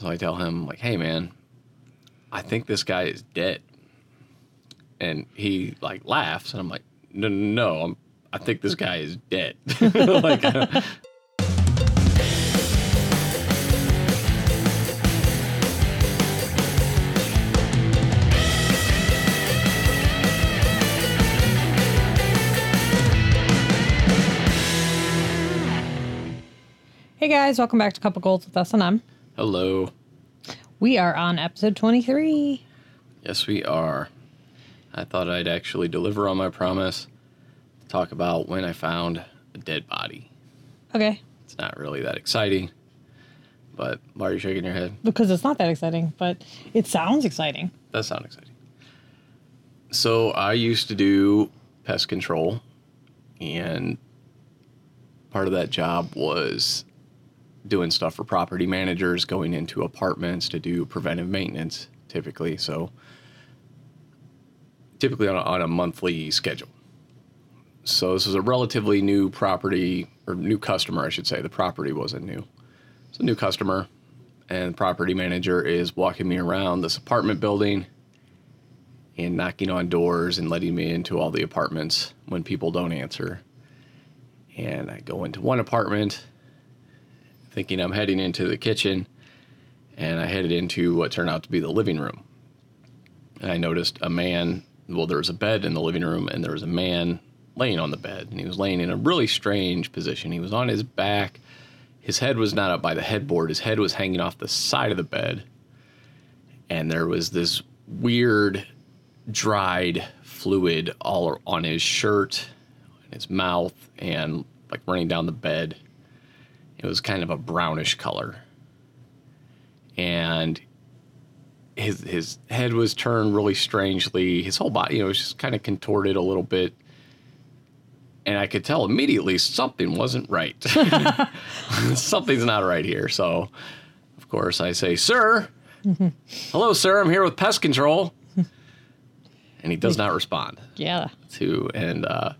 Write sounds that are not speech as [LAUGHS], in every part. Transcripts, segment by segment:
So I tell him, like, hey, man, I think this guy is dead. And he like laughs, and I'm like, no, no, no I'm, I think this guy is dead. [LAUGHS] like, uh, Hey guys, welcome back to Couple Goals with S&M. Hello. We are on episode 23. Yes, we are. I thought I'd actually deliver on my promise to talk about when I found a dead body. Okay, It's not really that exciting, but why are you shaking your head? because it's not that exciting, but it sounds exciting. That sounds exciting. So I used to do pest control, and part of that job was doing stuff for property managers, going into apartments to do preventive maintenance, typically. So typically on a, on a monthly schedule. So this was a relatively new property or new customer, I should say. The property wasn't new. It's a new customer, and the property manager is walking me around this apartment building and knocking on doors and letting me into all the apartments when people don't answer. And I go into one apartment thinking I'm heading into the kitchen, and I headed into what turned out to be the living room. And I noticed a man, well, there was a bed in the living room, and there was a man laying on the bed, and he was laying in a really strange position. He was on his back. His head was not up by the headboard, his head was hanging off the side of the bed. And there was this weird, dried fluid all on his shirt, and his mouth, and like running down the bed. It was kind of a brownish color. And his his head was turned really strangely. His whole body, you know, was just kind of contorted a little bit. And I could tell immediately something wasn't right. [LAUGHS] [LAUGHS] Something's not right here. So, of course, I say, "Sir, [LAUGHS] hello, sir. I'm here with pest control." And he does not respond Yeah. to and uh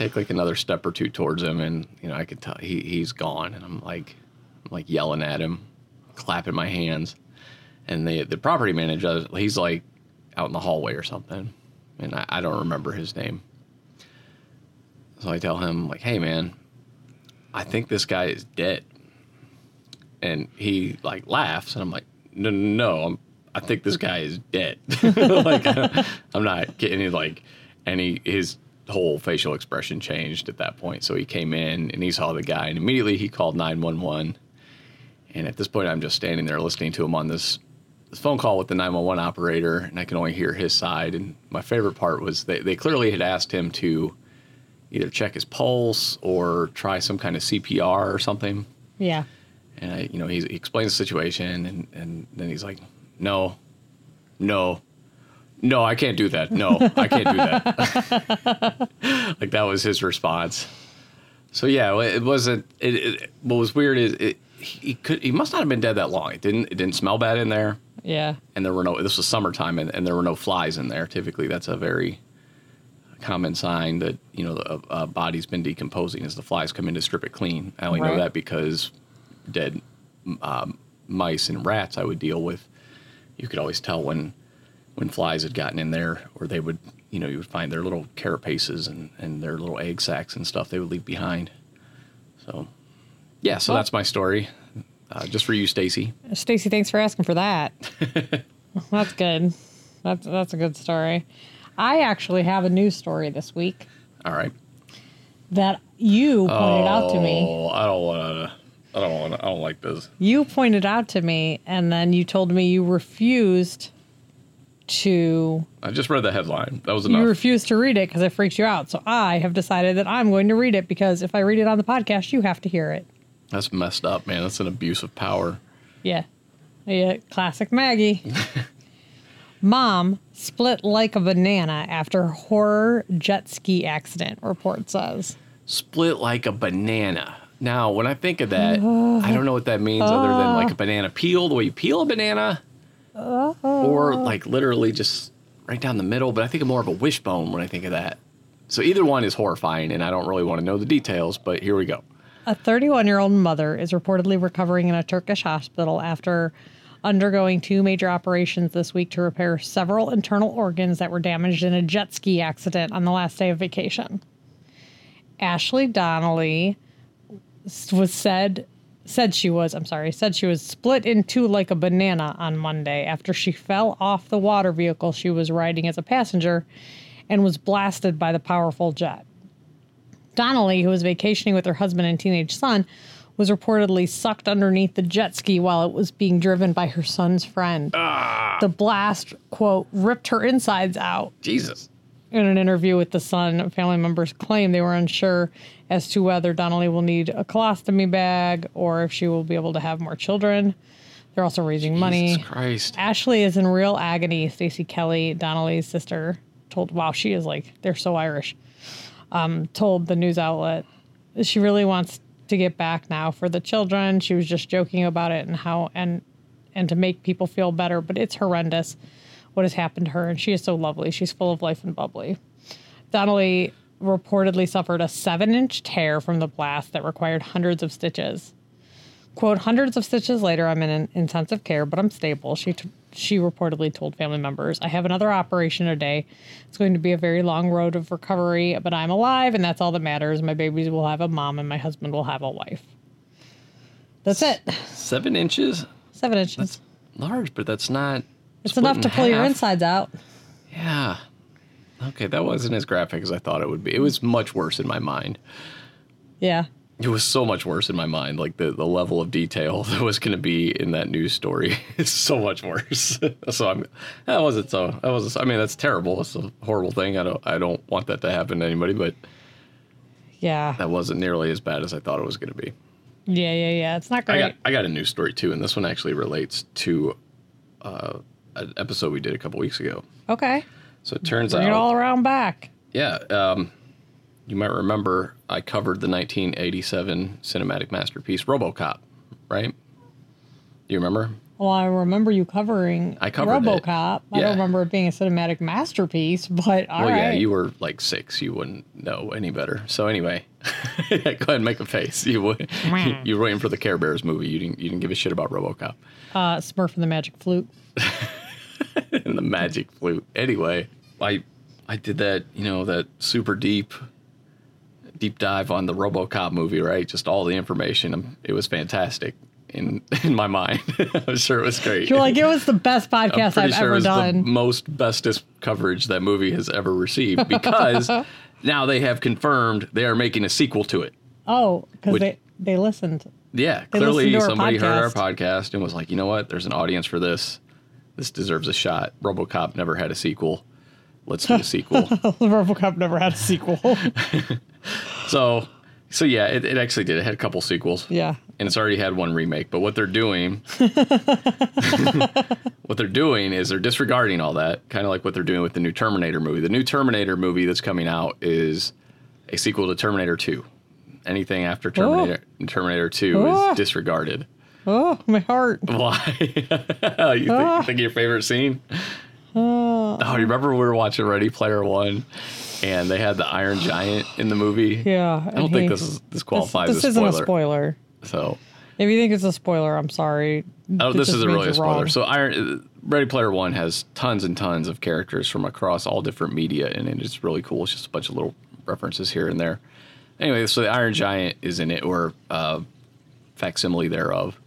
take like another step or two towards him and you know I could tell he he's gone and I'm like I'm like yelling at him, clapping my hands. And the the property manager he's like out in the hallway or something. And I, I don't remember his name. So I tell him like, "Hey man, I think this guy is dead." And he like laughs and I'm like, "No, no, no I'm I think this guy is dead." [LAUGHS] like [LAUGHS] I'm not getting any like any his whole facial expression changed at that point. So he came in and he saw the guy and immediately he called 911. And at this point I'm just standing there listening to him on this, this phone call with the 911 operator and I can only hear his side. And my favorite part was they, they clearly had asked him to either check his pulse or try some kind of CPR or something. Yeah. And I, you know, he, he explains the situation, and, and then he's like, "No, no, no, I can't do that. No, I can't do that." [LAUGHS] like that was his response. So yeah, it wasn't. It, it, what was weird is it, he could he must not have been dead that long. It didn't it didn't smell bad in there, Yeah. and there were no. This was summertime, and, and there were no flies in there. Typically, that's a very common sign that you know a, a body's been decomposing as the flies come in to strip it clean. I only know that because dead um, mice and rats I would deal with. You could always tell when when flies had gotten in there, or they would you know you would find their little carapaces and and their little egg sacs and stuff they would leave behind. So yeah, so Well- that's my story. Uh, just for you, Stacy. Stacy, thanks for asking for that. [LAUGHS] that's good. That's that's a good story. I actually have a news story this week All right. that you pointed out to me. Oh, I don't want to. I don't want. I don't like this. You pointed out to me, and then you told me you refused to I just read the headline. That was enough. you refused to read it because it freaks you out. So I have decided that I'm going to read it because if I read it on the podcast, you have to hear it. That's messed up, man. That's an abuse of power. Yeah. Yeah, classic Maggie. [LAUGHS] Mom split like a banana after horror jet ski accident, report says. Split like a banana. Now, when I think of that, [SIGHS] I don't know what that means other than like a banana peel, the way you peel a banana, or like literally just right down the middle. But I think of more of a wishbone when I think of that. So either one is horrifying, and I don't really want to know the details, but here we go. A 31 year old mother is reportedly recovering in a Turkish hospital after undergoing two major operations this week to repair several internal organs that were damaged in a jet ski accident on the last day of vacation. Ashley Donnelly was said said she was I'm sorry said she was split in two like a banana on Monday after she fell off the water vehicle she was riding as a passenger and was blasted by the powerful jet. Donnelly, who was vacationing with her husband and teenage son, was reportedly sucked underneath the jet ski while it was being driven by her son's friend. Ah. The blast, quote, ripped her insides out. Jesus. In an interview with The Sun, family members claim they were unsure as to whether Donnelly will need a colostomy bag or if she will be able to have more children. They're also raising money. Christ. Ashley is in real agony. Stacey Kelly, Donnelly's sister, told, wow, she is like, they're so Irish, um, told the news outlet she really wants to get back now for the children. She was just joking about it and how, and, and to make people feel better, but it's horrendous what has happened to her. And she is so lovely. She's full of life and bubbly. Donnelly reportedly suffered a seven inch tear from the blast that required hundreds of stitches. Quote, hundreds of stitches later, I'm in intensive care, but I'm stable. She, t- she reportedly told family members, I have another operation today. It's going to be a very long road of recovery, but I'm alive, and that's all that matters. My babies will have a mom, and my husband will have a wife. That's it. Seven inches? Seven inches. That's large, but that's not. It's split enough to pull your insides out. Yeah. Okay, that wasn't as graphic as I thought it would be. It was much worse in my mind. Yeah. It was so much worse in my mind. Like the, the level of detail [LAUGHS] that was going to be in that news story [LAUGHS] is so much worse. [LAUGHS] so I'm that wasn't so that was I mean that's terrible. It's a horrible thing. I don't I don't want that to happen to anybody, but Yeah. that wasn't nearly as bad as I thought it was going to be. Yeah, yeah, yeah. It's not I great. got I got a news story too, and this one actually relates to uh, an episode we did a couple weeks ago. okay. So it turns Bring out it all around back. Yeah, um, you might remember I covered the 1987 cinematic masterpiece RoboCop, right? Do You remember? Well, I remember you covering I covered. RoboCop. I don't remember it being a cinematic masterpiece, but all well, right. yeah, you were like six. You wouldn't know any better. So anyway, [LAUGHS] go ahead and make a face. You would. [LAUGHS] you were waiting for the Care Bears movie. You didn't. You didn't give a shit about RoboCop uh, Smurf and the Magic Flute. [LAUGHS] [LAUGHS] and the magic flute. Anyway, I I did that. You know that super deep. Deep dive on the RoboCop movie, right? Just all the information. Um, It was fantastic in [LAUGHS] in my mind. [LAUGHS] I'm sure it was great. You're like, it was the best podcast I've sure it ever done. most bestest coverage that movie has ever received because now they have confirmed they are making a sequel to it. oh, because they, they listened. Yeah, They clearly listened somebody heard our podcast. podcast and was like, you know what? There's an audience for this. This deserves a shot. RoboCop never had a sequel. Let's do a sequel. [LAUGHS] RoboCop never had a sequel. [LAUGHS] so, so yeah, it, it actually did. It had a couple sequels. yeah. and it's already had one remake. But what they're doing, [LAUGHS] what they're doing is they're disregarding all that, kind of like what they're doing with the new Terminator movie. The new Terminator movie that's coming out is a sequel to Terminator 2. Anything after oh. Terminator, Terminator 2 Oh. is disregarded. Oh, my heart. Why? [LAUGHS] you think, think of your favorite scene? Oh, you remember we were watching Ready Player One, and they had the Iron [GASPS] Giant in the movie. Yeah. I don't think this is this qualifies This, this a isn't a spoiler. So If you think it's a spoiler, I'm sorry. Oh, this isn't really a spoiler. wrong. So, Iron Ready Player One has tons and tons of characters from across all different media, and it's really cool. It's just a bunch of little references here and there. Anyway, so the Iron Giant is in it, or uh, facsimile thereof.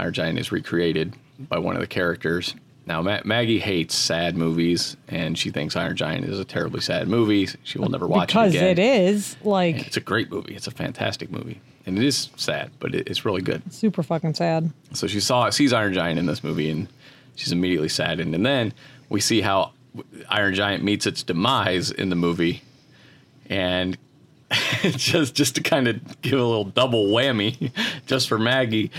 Iron Giant is recreated by one of the characters. Now, Ma- Maggie hates sad movies, and she thinks Iron Giant is a terribly sad movie. She will never watch because it again. Because it is like It's a great movie. It's a fantastic movie, and it is sad, but it, it's really good. super fucking sad. So she saw sees Iron Giant in this movie, and she's immediately saddened. And then we see how Iron Giant meets its demise in the movie, and [LAUGHS] just just to kind of give a little double whammy, just for Maggie,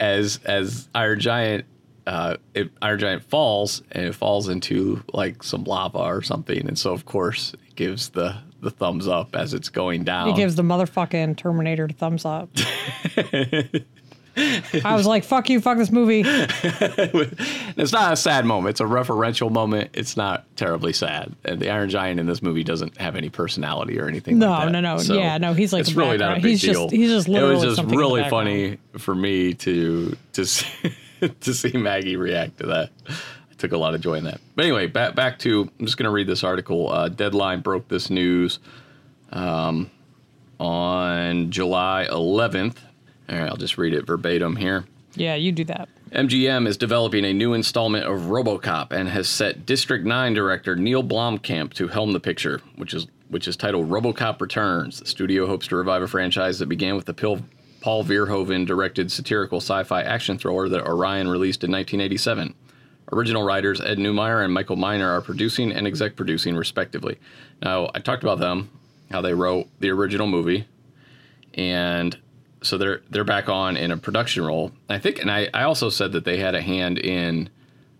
as as Iron Giant. Uh, it, Iron Giant falls and it falls into like some lava or something, and so of course it gives the the thumbs up as it's going down. It gives the motherfucking Terminator thumbs up. [LAUGHS] I was like, "Fuck you, fuck this movie." [LAUGHS] it's not a sad moment. It's a referential moment. It's not terribly sad. And the Iron Giant in this movie doesn't have any personality or anything. No, like that. no, no. No. Yeah, no, he's like it's a really not a big He's just- deal. he's just It was just something in the really funny for me to to see, [LAUGHS] to see Maggie react to that. I took a lot of joy in that. But anyway, back back to I'm just going to read this article. Uh, Deadline broke this news um, on July 11th. All right, I'll just read it verbatim here. Yeah, you do that. MGM is developing a new installment of RoboCop and has set District 9 director Neil Blomkamp to helm the picture, which is which is titled RoboCop Returns. The studio hopes to revive a franchise that began with the Pil- Paul Verhoeven directed satirical sci-fi action thriller that Orion released in 1987. Original writers Ed Neumeier and Michael Miner are producing and exec producing respectively. Now, I talked about them, how they wrote the original movie, and so they're they're back on in a production role. I think, and I, I also said that they had a hand in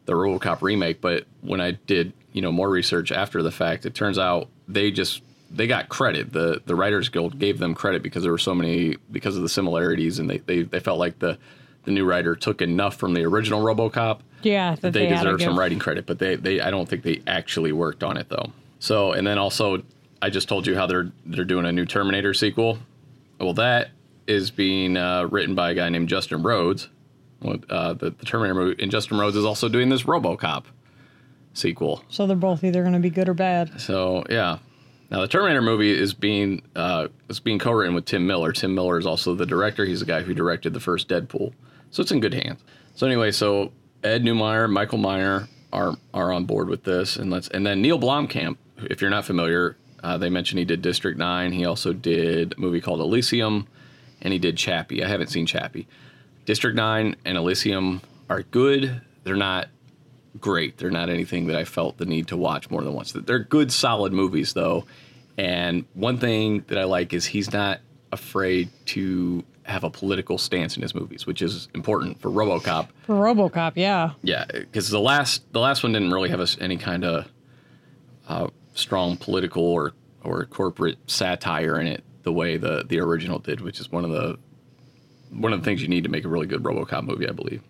the RoboCop remake, but when I did you know more research after the fact, it turns out they just they got credit. the The Writers Guild gave them credit because there were so many because of the similarities, and they they, they felt like the the new writer took enough from the original RoboCop Yeah, that that they, had deserve some writing credit, but they, they I don't think they actually worked on it though. So and then also I just told you how they're they're doing a new Terminator sequel. Well, that is being uh, written by a guy named Justin Rhodes. Uh, the, the Terminator movie, and Justin Rhodes is also doing this RoboCop sequel. So they're both either going to be good or bad. So yeah. Now the Terminator movie is being uh, is being co-written with Tim Miller. Tim Miller is also the director. He's the guy who directed the first Deadpool. So it's in good hands. So anyway, so Ed Neumeier, Michael Miner are are on board with this, and let's and then Neil Blomkamp. If you're not familiar, uh, they mentioned he did District Nine. He also did a movie called Elysium, and he did Chappie. I haven't seen Chappie. District Nine and Elysium are good. They're not great. They're not anything that I felt the need to watch more than once. They're good, solid movies, though. And one thing that I like is he's not afraid to have a political stance in his movies, which is important for RoboCop. For RoboCop, yeah. Yeah, because the last the last one didn't really have us any kind of uh, strong political or or corporate satire in it the way the the original did, which is one of the one of the things you need to make a really good RoboCop movie, I believe.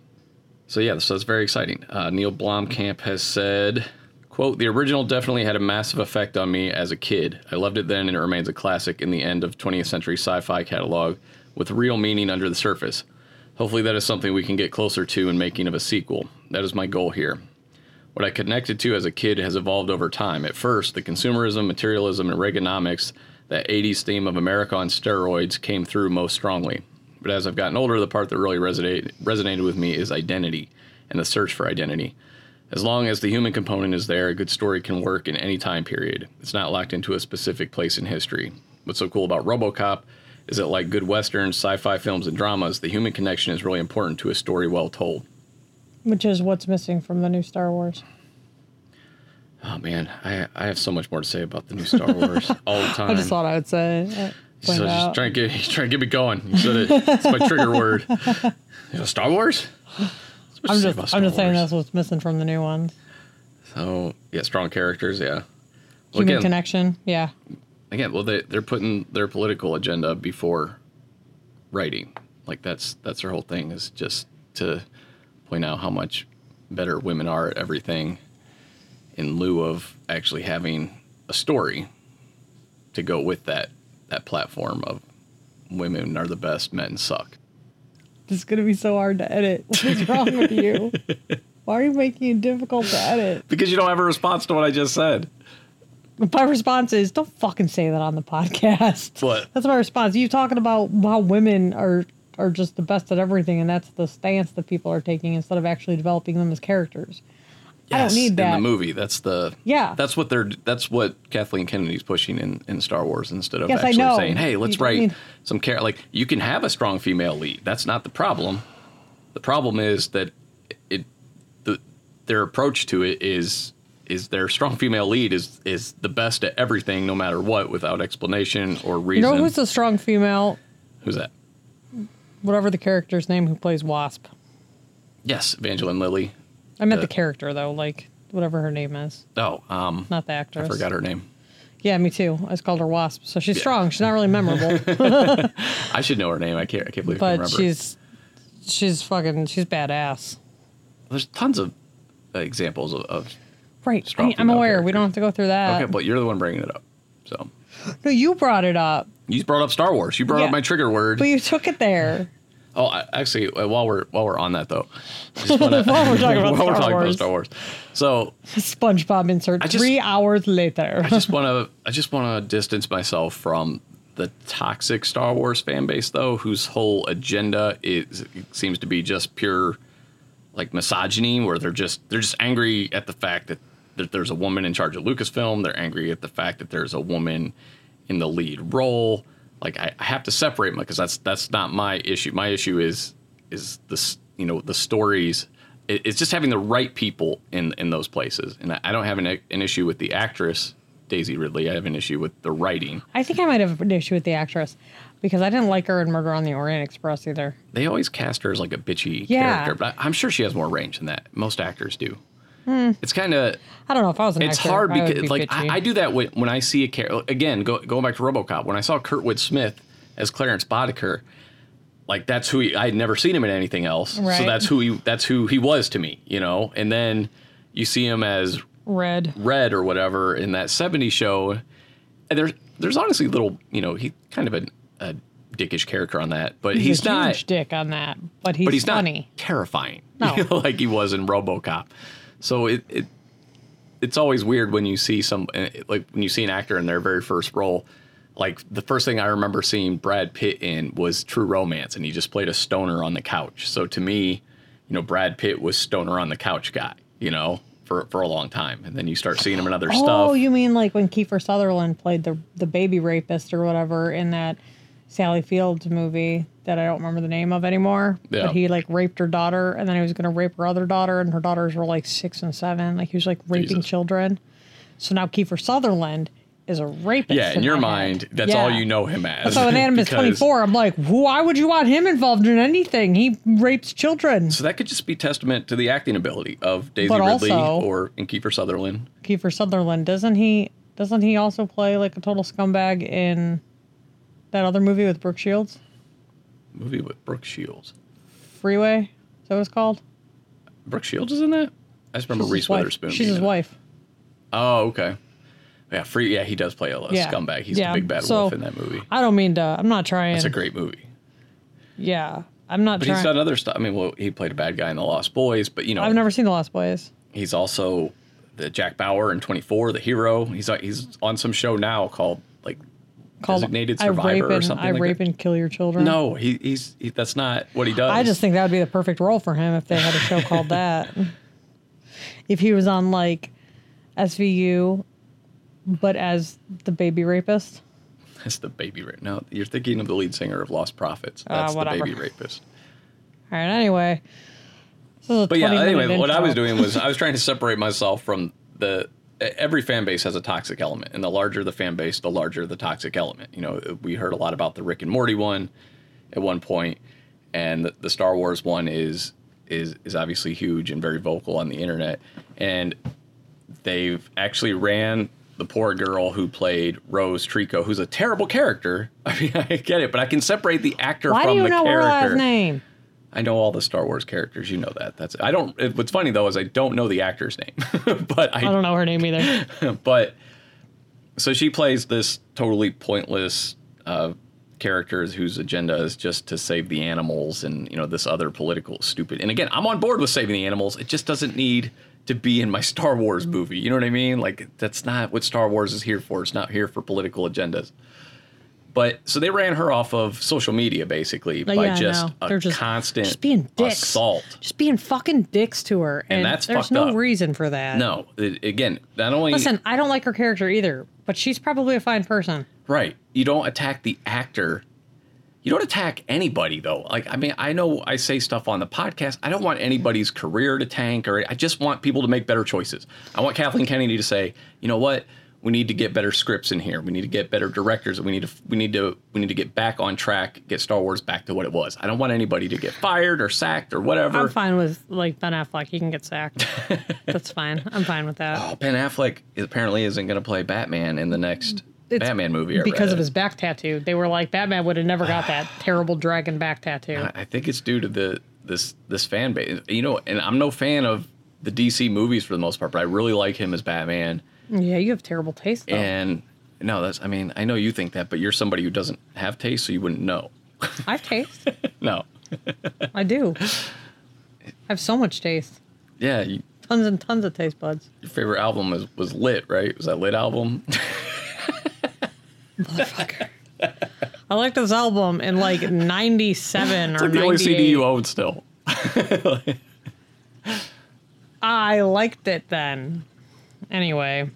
So yeah, so it's very exciting. Uh, Neil Blomkamp has said, "quote The original definitely had a massive effect on me as a kid. I loved it then, and it remains a classic in the end of 20th century sci-fi catalog with real meaning under the surface. Hopefully, that is something we can get closer to in making of a sequel. That is my goal here." What I connected to as a kid has evolved over time. At first, the consumerism, materialism, and Reaganomics, that 80s theme of America on steroids, came through most strongly. But as I've gotten older, the part that really resonate, resonated with me is identity and the search for identity. As long as the human component is there, a good story can work in any time period. It's not locked into a specific place in history. What's so cool about Robocop is that, like good westerns, sci fi films, and dramas, the human connection is really important to a story well told. Which is what's missing from the new Star Wars. Oh man, I I have so much more to say about the new Star Wars [LAUGHS] all the time. I just thought I would say. so just trying to get [LAUGHS] trying to get me going. You said it. It's my trigger word. [LAUGHS] You know, Star Wars. There's much to I'm just, I'm just saying Wars. that's what's missing from the new ones. So yeah, strong characters. Yeah. Well, Human again, connection, yeah. again, well, they they're putting their political agenda before writing. Like that's that's their whole thing is just to point out how much better women are at everything, in lieu of actually having a story to go with that that platform of women are the best, men suck. This is gonna be so hard to edit. What is wrong with you? Why are you making it difficult to edit? Because you don't have a response to what I just said. My response is don't fucking say that on the podcast. What? That's my response. You talking about how women are are just the best at everything, and that's the stance that people are taking instead of actually developing them as characters. I don't need that. in the movie. That's the Yeah. That's what they're. That's what Kathleen Kennedy's pushing in, in Star Wars instead of Yes, actually saying, "Hey, let's You- I write mean- some care." Like you can have a strong female lead. That's not the problem. The problem is that it the their approach to it is is their strong female lead is is the best at everything, no matter what, without explanation or You reason. know who's the strong female? Who's that? Whatever the character's name who plays Wasp. Yes, Evangeline Lilly. I meant The- the character though, like whatever her name is, Oh, um, not the actress. I forgot her name. Yeah, me too. I just called her Wasp. So she's strong. She's not really memorable, [LAUGHS] I should know her name. I can't. I can't believe I but can't remember. she's she's fucking she's badass. There's tons of examples of, of Right. I, I'm female aware. We don't have to go through that. okay, but you're the one bringing it up. So no, you brought it up, you brought up Star Wars. You brought Yeah. up my trigger word. but you took it there. Oh, I, actually, uh, while we're while we're on that though, wanna, [LAUGHS] While we're talking about [LAUGHS] while we're Star talking about Wars. Star Wars, so SpongeBob insert just- three hours later. I just [LAUGHS] want to I just want to distance myself from the toxic Star Wars fan base though, whose whole agenda is seems to be just pure like misogyny, where they're just they're just angry at the fact that, that there's a woman in charge of Lucasfilm. They're angry at the fact that there's a woman in the lead role. Like I, I have to separate them because that's that's not my issue. My issue is is this you know the stories. It, it's just having the right people in in those places, and I, I don't have an, an issue with the actress Daisy Ridley. I have an issue with the writing. I think I might have an issue with the actress because I didn't like her in Murder on the Orient Express either. They always cast her as like a bitchy Yeah. character, but I, I'm sure she has more range than that. Most actors do. Hmm. It's kind of I don't know if I was an it's actor. hard because be like. I, I do that when, when I see a character again go, going back to RoboCop when I saw Kurtwood Smith as Clarence Boddicker like that's who he, I had never seen him in anything else so that's who he that's who he was to me you know and then you see him as Red. Red or whatever in that 70s show and there's there's honestly little you know he kind of a, a dickish character on that but he's, He's, a not huge dick on that, but he's, but he's funny. not terrifying No. you [LAUGHS] know, like he was in RoboCop. So it, it it's always weird when you see some eh, like when you see an actor in their very first role. Like the first thing I remember seeing Brad Pitt in was True Romance, and he just played a stoner on the couch. So to me, you know, Brad Pitt was stoner on the couch guy. You know, for for a long time, and then you start seeing him in other Oh, stuff. Oh, you mean like when Kiefer Sutherland played the the baby rapist or whatever in that Sally Fields movie that I don't remember the name of anymore. Yeah. But he like raped her daughter and then he was gonna rape her other daughter and her daughters were like six and seven. Like he was like raping Jesus. children. So now Kiefer Sutherland is a rapist. yeah, in your mind, head. that's all you know him as. So in is [LAUGHS] because- 24, I'm like, why would you want him involved in anything? He rapes children. So that could just be testament to the acting ability of Daisy But Ridley also- or in Kiefer Sutherland. Kiefer Sutherland, doesn't he? Doesn't he also play like a total scumbag in that other movie with Brooke Shields, Movie with Brooke Shields. Freeway? Is that what it's called? Brooke Shields is in that. I just remember She's Reese. Witherspoon. She's his wife. Oh, okay. Yeah, free. Yeah, he does play a, a Yeah. scumbag. He's Yeah, the big bad so- wolf in that movie. I don't mean to. I'm not trying. It's a great movie. yeah, I'm not But trying. he's done other stuff. I mean, well, he played a bad guy in The Lost Boys, but you know, I've never seen The Lost Boys. he's also the Jack Bauer in 24, the hero. He's uh, he's on some show now called Called Designated I rape Survivor or something I like rape that. and kill your children. No, he, he's he, that's not what he does. I just think that would be the perfect role for him if they had a show called that. [LAUGHS] If he was on like SVU, but as the baby rapist. that's the baby rapist. No, you're thinking of the lead singer of Lost Prophets. Ah, That's the baby rapist. All right. Anyway. This is a But yeah, 20 minute anyway, what I was doing was I was trying to [LAUGHS] separate myself from the every fan base has a toxic element, and the larger the fan base, the larger the toxic element. You know, we heard a lot about the Rick and Morty one at one point, and the, the Star Wars one is is is obviously huge and very vocal on the internet, and they've actually ran the poor girl who played Rose Tico, who's a terrible character. [LAUGHS] I mean, I get it, but I can separate the actor Why from do you the know her character. last name? I know all the Star Wars characters. You know that. That's I don't. It, what's funny though is I don't know the actor's name, [LAUGHS] but I I, don't know her name either. [LAUGHS] but so she plays this totally pointless uh, character whose agenda is just to save the animals and you know this other political stupid. And again, I'm on board with saving the animals. It just doesn't need to be in my Star Wars movie. You know what I mean? Like that's not what Star Wars is here for. It's not here for political agendas. But so they ran her off of social media basically Like, by yeah, just know. a just- constant just being dicks. assault. Just being fucking dicks to her. And, that's there's no up. reason for that. No, it, again, not only Listen, I don't like her character either, but she's probably a fine person. right, you don't attack the actor. You don't attack anybody though. Like I mean, I know I say stuff on the podcast. I don't want anybody's career to tank, or I just want people to make better choices. I want Kathleen Kennedy to say, you know what, we need to get better scripts in here. We need to get better directors. We need to we need to we need to get back on track. Get Star Wars back to what it was. I don't want anybody to get fired or sacked or whatever. I'm fine with like Ben Affleck. He can get sacked. [LAUGHS] That's fine. I'm fine with that. Oh, Ben Affleck apparently isn't going to play Batman in the next It's Batman movie. I because of his back tattoo. They were like, Batman would have never got that [SIGHS] terrible dragon back tattoo. I I think it's due to the this this fan base. You know, and I'm no fan of the DC movies for the most part, but I really like him as Batman. Yeah, you have terrible taste. Though. And no, that's I mean, I know you think that, but you're somebody who doesn't have taste, so you wouldn't know. I have taste. [LAUGHS] no. I do. I have so much taste. Yeah, you, Tons and tons of taste buds. your favorite album was, was Lit, right? Was that Lit album? [LAUGHS] Motherfucker. I liked this album in like 97 it's or like the only CD you own still. [LAUGHS] I liked it then. Anyway,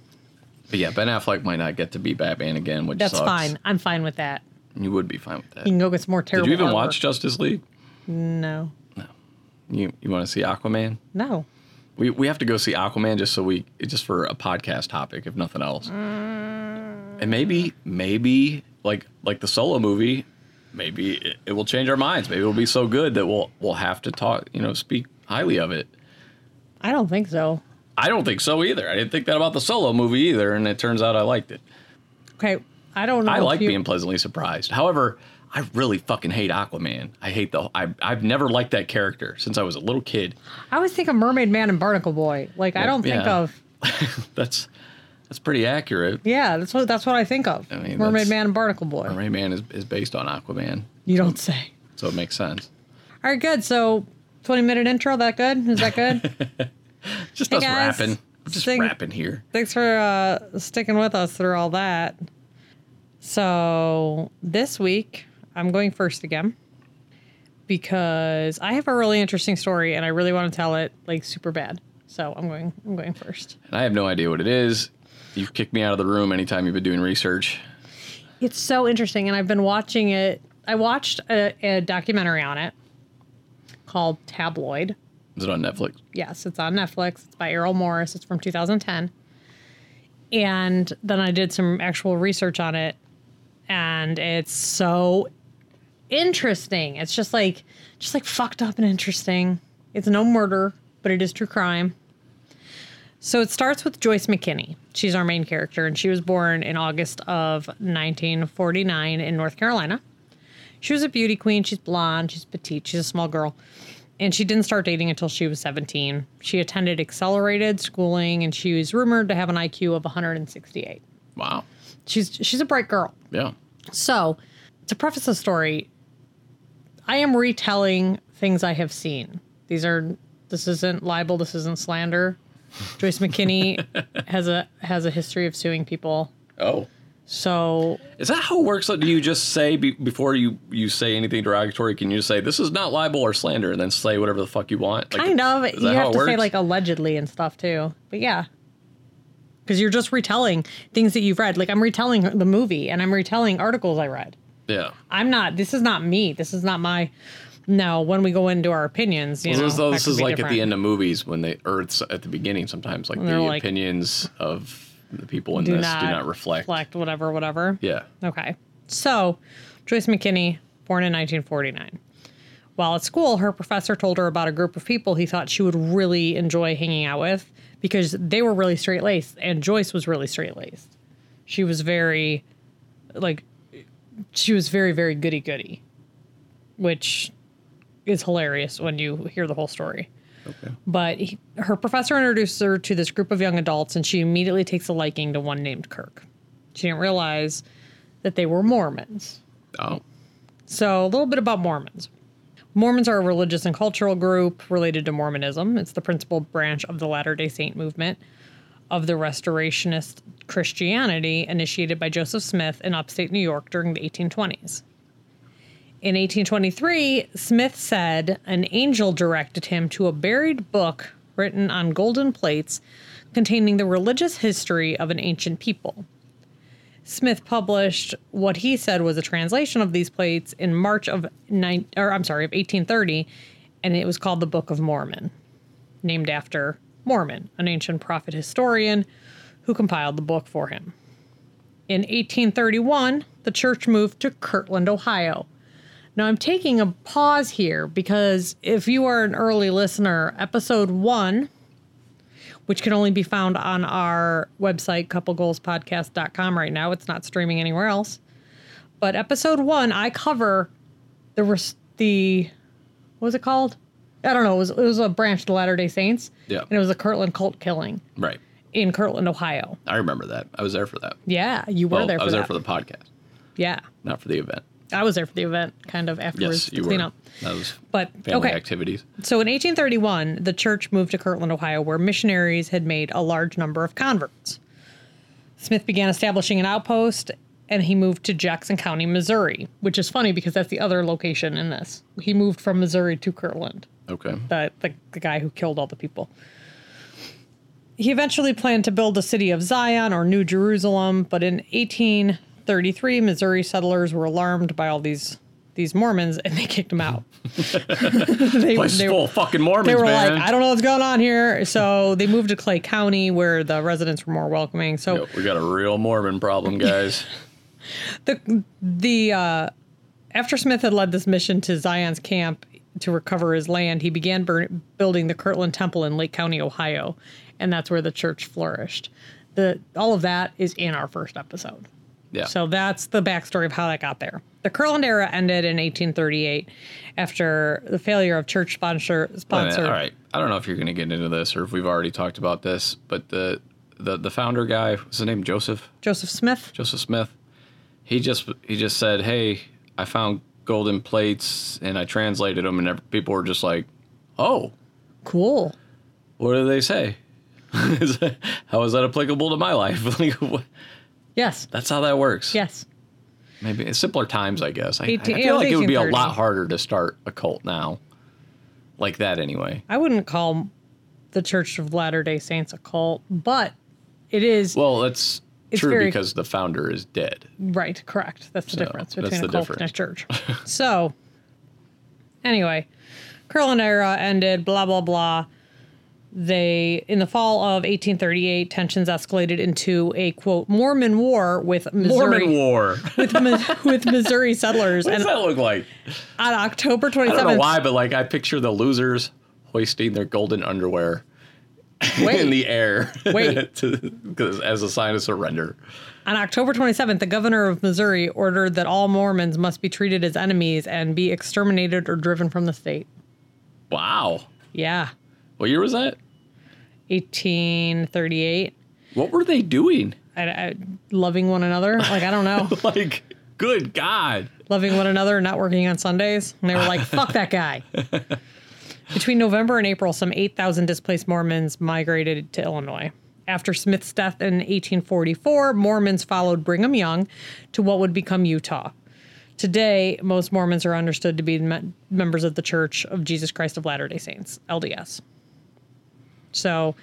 But yeah, Ben Affleck might not get to be Batman again, which that's sucks. fine. I'm fine with that. You would be fine with that. You can go get some more terrible. Did you even artwork. watch Justice League? No. You you want to see Aquaman? No. We we have to go see Aquaman just so we just for a podcast topic, if nothing else. Mm. And maybe maybe like like the solo movie, maybe it, it will change our minds. Maybe it'll be so good that we'll we'll have to talk, you know, speak highly of it. I don't think so. I don't think so either. I didn't think that about the solo movie either, and it turns out I liked it. Okay. I don't know. I like you- being pleasantly surprised. However, I really fucking hate Aquaman. I hate the. I, I've never liked that character since I was a little kid. I always think of Mermaid Man and Barnacle Boy. Like I don't think Yeah. of. [LAUGHS] That's that's pretty accurate. Yeah, that's what that's what I think of. I mean, Mermaid Man and Barnacle Boy. Mermaid Man is, is based on Aquaman, You don't say. so it makes sense. All right, good. So, 20 minute intro. That good? Is that good? [LAUGHS] [LAUGHS] Just Hey, us guys. rapping, just rapping here. Thanks for uh, sticking with us through all that. So, this week, I'm going first again because I have a really interesting story and I really want to tell it like super bad. So, I'm going I'm going first. And I have no idea what it is. You've kicked me out of the room anytime you've been doing research. It's so interesting and I've been watching it. I watched a, a documentary on it called Tabloid. Is it on Netflix? Yes, it's on Netflix. It's by Errol Morris. It's from 2010. And then I did some actual research on it, and it's so interesting. It's just like just like fucked up and interesting. It's no murder, but it is true crime. So it starts with Joyce McKinney. She's our main character, and she was born in August of 1949 in North Carolina. She was a beauty queen. She's blonde. She's petite. She's a small girl. And she didn't start dating until she was 17. She attended accelerated schooling, and she was rumored to have an IQ of 168. Wow. She's she's a bright girl. Yeah. So, to preface the story, I am retelling things I have seen. These are this isn't libel, this isn't slander. Joyce McKinney [LAUGHS] has a has a history of suing people. Oh. So, Is that how it works? Do you just say be, before you, you say anything derogatory? Can you just say this is not libel or slander, and then say whatever the fuck you want? Like, kind of you have to say like allegedly and stuff too. But yeah. Cuz you're just retelling things that you've read. Like I'm retelling the movie and I'm retelling articles I read. yeah. I'm not this is not me. This is not my no, when we go into our opinions, you Well, know, this, this is like at the end of movies when they, or it's at the beginning sometimes, like the like, opinions of the people in do this not, do not reflect. reflect whatever, whatever. Yeah. Okay. So, Joyce McKinney, born in 1949. While at school, her professor told her about a group of people he thought she would really enjoy hanging out with because they were really straight laced, and Joyce was really straight laced. She was very, like, she was very, very goody goody, which is hilarious when you hear the whole story. Okay. But he, her professor introduced her to this group of young adults, and she immediately takes a liking to one named Kirk. She didn't realize that they were Mormons. Oh. So, a little bit about Mormons. Mormons are a religious and cultural group related to Mormonism. It's the principal branch of the Latter day Saint movement of the Restorationist Christianity initiated by Joseph Smith in upstate New York during the 1820s. In 1823, Smith said an angel directed him to a buried book written on golden plates containing the religious history of an ancient people. Smith published what he said was a translation of these plates in March of nine, or I'm sorry, of 1830, and it was called the Book of Mormon, named after Mormon, an ancient prophet historian who compiled the book for him. In 1831, the church moved to Kirtland, Ohio. Now I'm taking a pause here because if you are an early listener, episode one, which can only be found on our website, couplegoalspodcast.com right now, it's not streaming anywhere else. But episode one, I cover the res- the what was it called? I don't know. It was it was a branch of the Latter Day Saints. Yeah. and it was a Kirtland cult killing Right. in Kirtland, Ohio. I remember that. I was there for that. Yeah, you were Well, there for that. I was that. there for the podcast, yeah, not for the event. I was there for the event, kind of afterwards Yes, to you clean were. up. That was But family okay, activities. so in 1831, the church moved to Kirtland, Ohio, where missionaries had made a large number of converts. Smith began establishing an outpost, and he moved to Jackson County, Missouri, which is funny because that's the other location in this. He moved from Missouri to Kirtland. Okay. the, the, the guy who killed all the people. He eventually planned to build a city of Zion or New Jerusalem, but in 1833, Missouri settlers were alarmed by all these these Mormons and they kicked them out. [LAUGHS] they, Place they- full fucking Mormons, they were man. like, I don't know what's going on here. So they moved to Clay County where the residents were more welcoming. So Yo, we got a real Mormon problem, guys. [LAUGHS] the the uh, after Smith had led this mission to Zion's camp to recover his land, he began burn, building the Kirtland Temple in Lake County, Ohio, and that's where the church flourished. The all of that is in our first episode. Yeah. So that's the backstory of how that got there. The Kirtland era ended in 1838 after the failure of church sponsor Wait a minute, sponsored. All right. I don't know if you're going to get into this or if we've already talked about this, but the the the founder guy, was his name? Joseph. Joseph Smith. Joseph Smith. He just he just said, "Hey, I found golden plates and I translated them," and people were just like, "Oh, Cool. what do they say? [LAUGHS] How is that applicable to my life?" [LAUGHS] Like, what- Yes. That's how that works. Yes. Maybe it's simpler times, I guess. I, I 18 yeah, it feel like it would be a 1830. lot harder to start a cult now, like that anyway. I wouldn't call the Church of Latter Day Saints a cult, but it is Well, that's It's true very- because the founder is dead. Right, correct. That's the So, difference that's between a the cult and a church. so, anyway, Kirtland era ended, blah, blah, blah. They, in the fall of 1838, tensions escalated into a quote Mormon war with Missouri Mormon War. [LAUGHS] with, with Missouri settlers, [LAUGHS] What does and that look like? on October I don't know 27th, why, but like I picture the losers hoisting their golden underwear [LAUGHS] Wait. in the air Wait. to, as a sign of surrender. on October 27th, the governor of Missouri ordered that all Mormons must be treated as enemies and be exterminated or driven from the state. Wow. Yeah, What year was that? 1838. What were they doing? I, I, loving one another. Like I don't know, [LAUGHS] Like, good God. loving one another, not working on Sundays. And they were like, [LAUGHS] "Fuck that guy." Between November and April, some 8,000 displaced Mormons migrated to Illinois. After Smith's death in 1844, Mormons followed Brigham Young to what would become Utah. Today, most Mormons are understood to be members of the Church of Jesus Christ of Latter day Saints, LDS. So,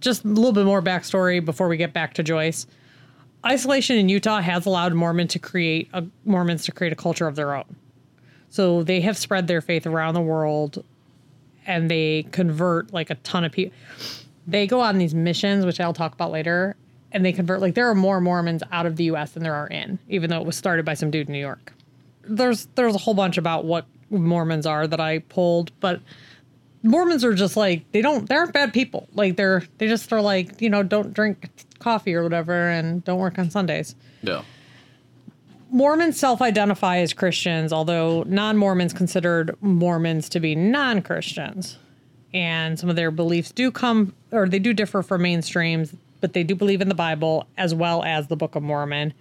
just a little bit more backstory before we get back to Joyce. Isolation in Utah has allowed Mormon to create a, Mormons to create a culture of their own. So they have spread their faith around the world, and they convert like a ton of people. They go on these missions, which I'll talk about later, and they convert like there are more Mormons out of the U.S. than there are in, even though it was started by some dude in New York. There's there's a whole bunch about what Mormons are that I pulled, but Mormons are just like they don't they aren't bad people. Like they're they just are like you know don't drink coffee or whatever and don't work on Sundays. Yeah. Mormons self-identify as Christians, although non-Mormons considered Mormons to be non-Christians, and some of their beliefs do come or they do differ from mainstreams, but they do believe in the Bible as well as the Book of Mormon.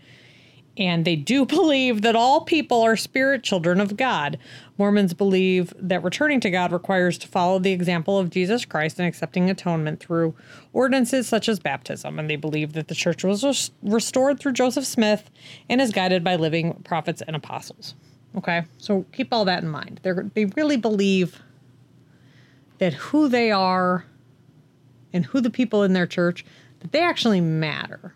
And they do [LAUGHS] believe that all people are spirit children of God. Mormons believe that returning to God requires to follow the example of Jesus Christ and accepting atonement through ordinances such as baptism. And they believe that the church was res- restored through Joseph Smith and is guided by living prophets and apostles. Okay, so keep all that in mind. They they really believe that who they are and who the people in their church that they actually matter.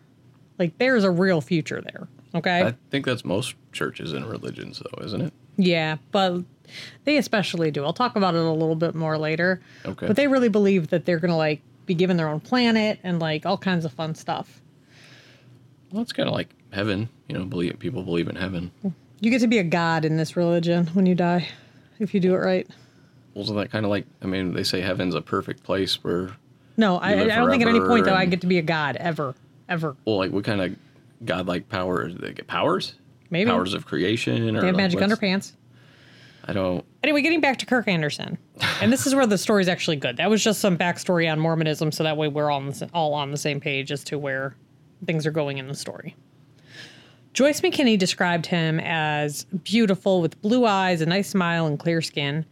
Like there's a real future there. Okay. I think that's most churches and religions, though, isn't it? Yeah, but they especially do. I'll talk about it a little bit more later. Okay. But they really believe that they're gonna like be given their own planet and like all kinds of fun stuff. Well, it's kind of like heaven. You know, believe people believe in heaven. You get to be a god in this religion when you die, if you do it right. Wasn't that kind of like? I mean, they say heaven's a perfect place where, No, I, I don't think at any point though I get to be a god ever, ever. well, like what kind of godlike powers? They powers, Maybe powers of creation, or they have like magic underpants. I don't. Anyway, getting back to Kirk Anderson, and this is where the story's actually good. That was just some backstory on Mormonism, so that way we're all on the, all on the same page as to where things are going in the story. Joyce McKinney described him as beautiful with blue eyes, a nice smile, and clear skin.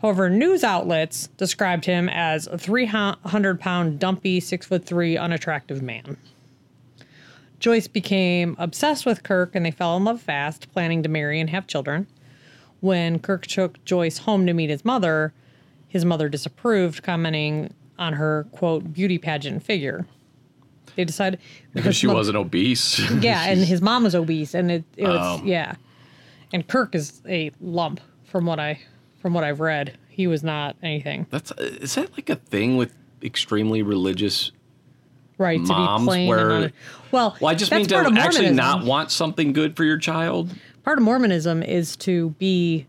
However, news outlets described him as a 300 pound, dumpy, six foot three, unattractive man. Joyce became obsessed with Kirk and they fell in love fast, planning to marry and have children. When Kirk took Joyce home to meet his mother, his mother disapproved, commenting on her, quote, beauty pageant figure. They decided Because she wasn't obese. [LAUGHS] yeah, and his mom was obese, and it, it was Oh. yeah, and Kirk is a lump from what I from what I've read. He was not anything That's is that like a thing with extremely religious? Right to be plain. where- and well, Well, I just mean to actually not want something good for your child. part of Mormonism is to be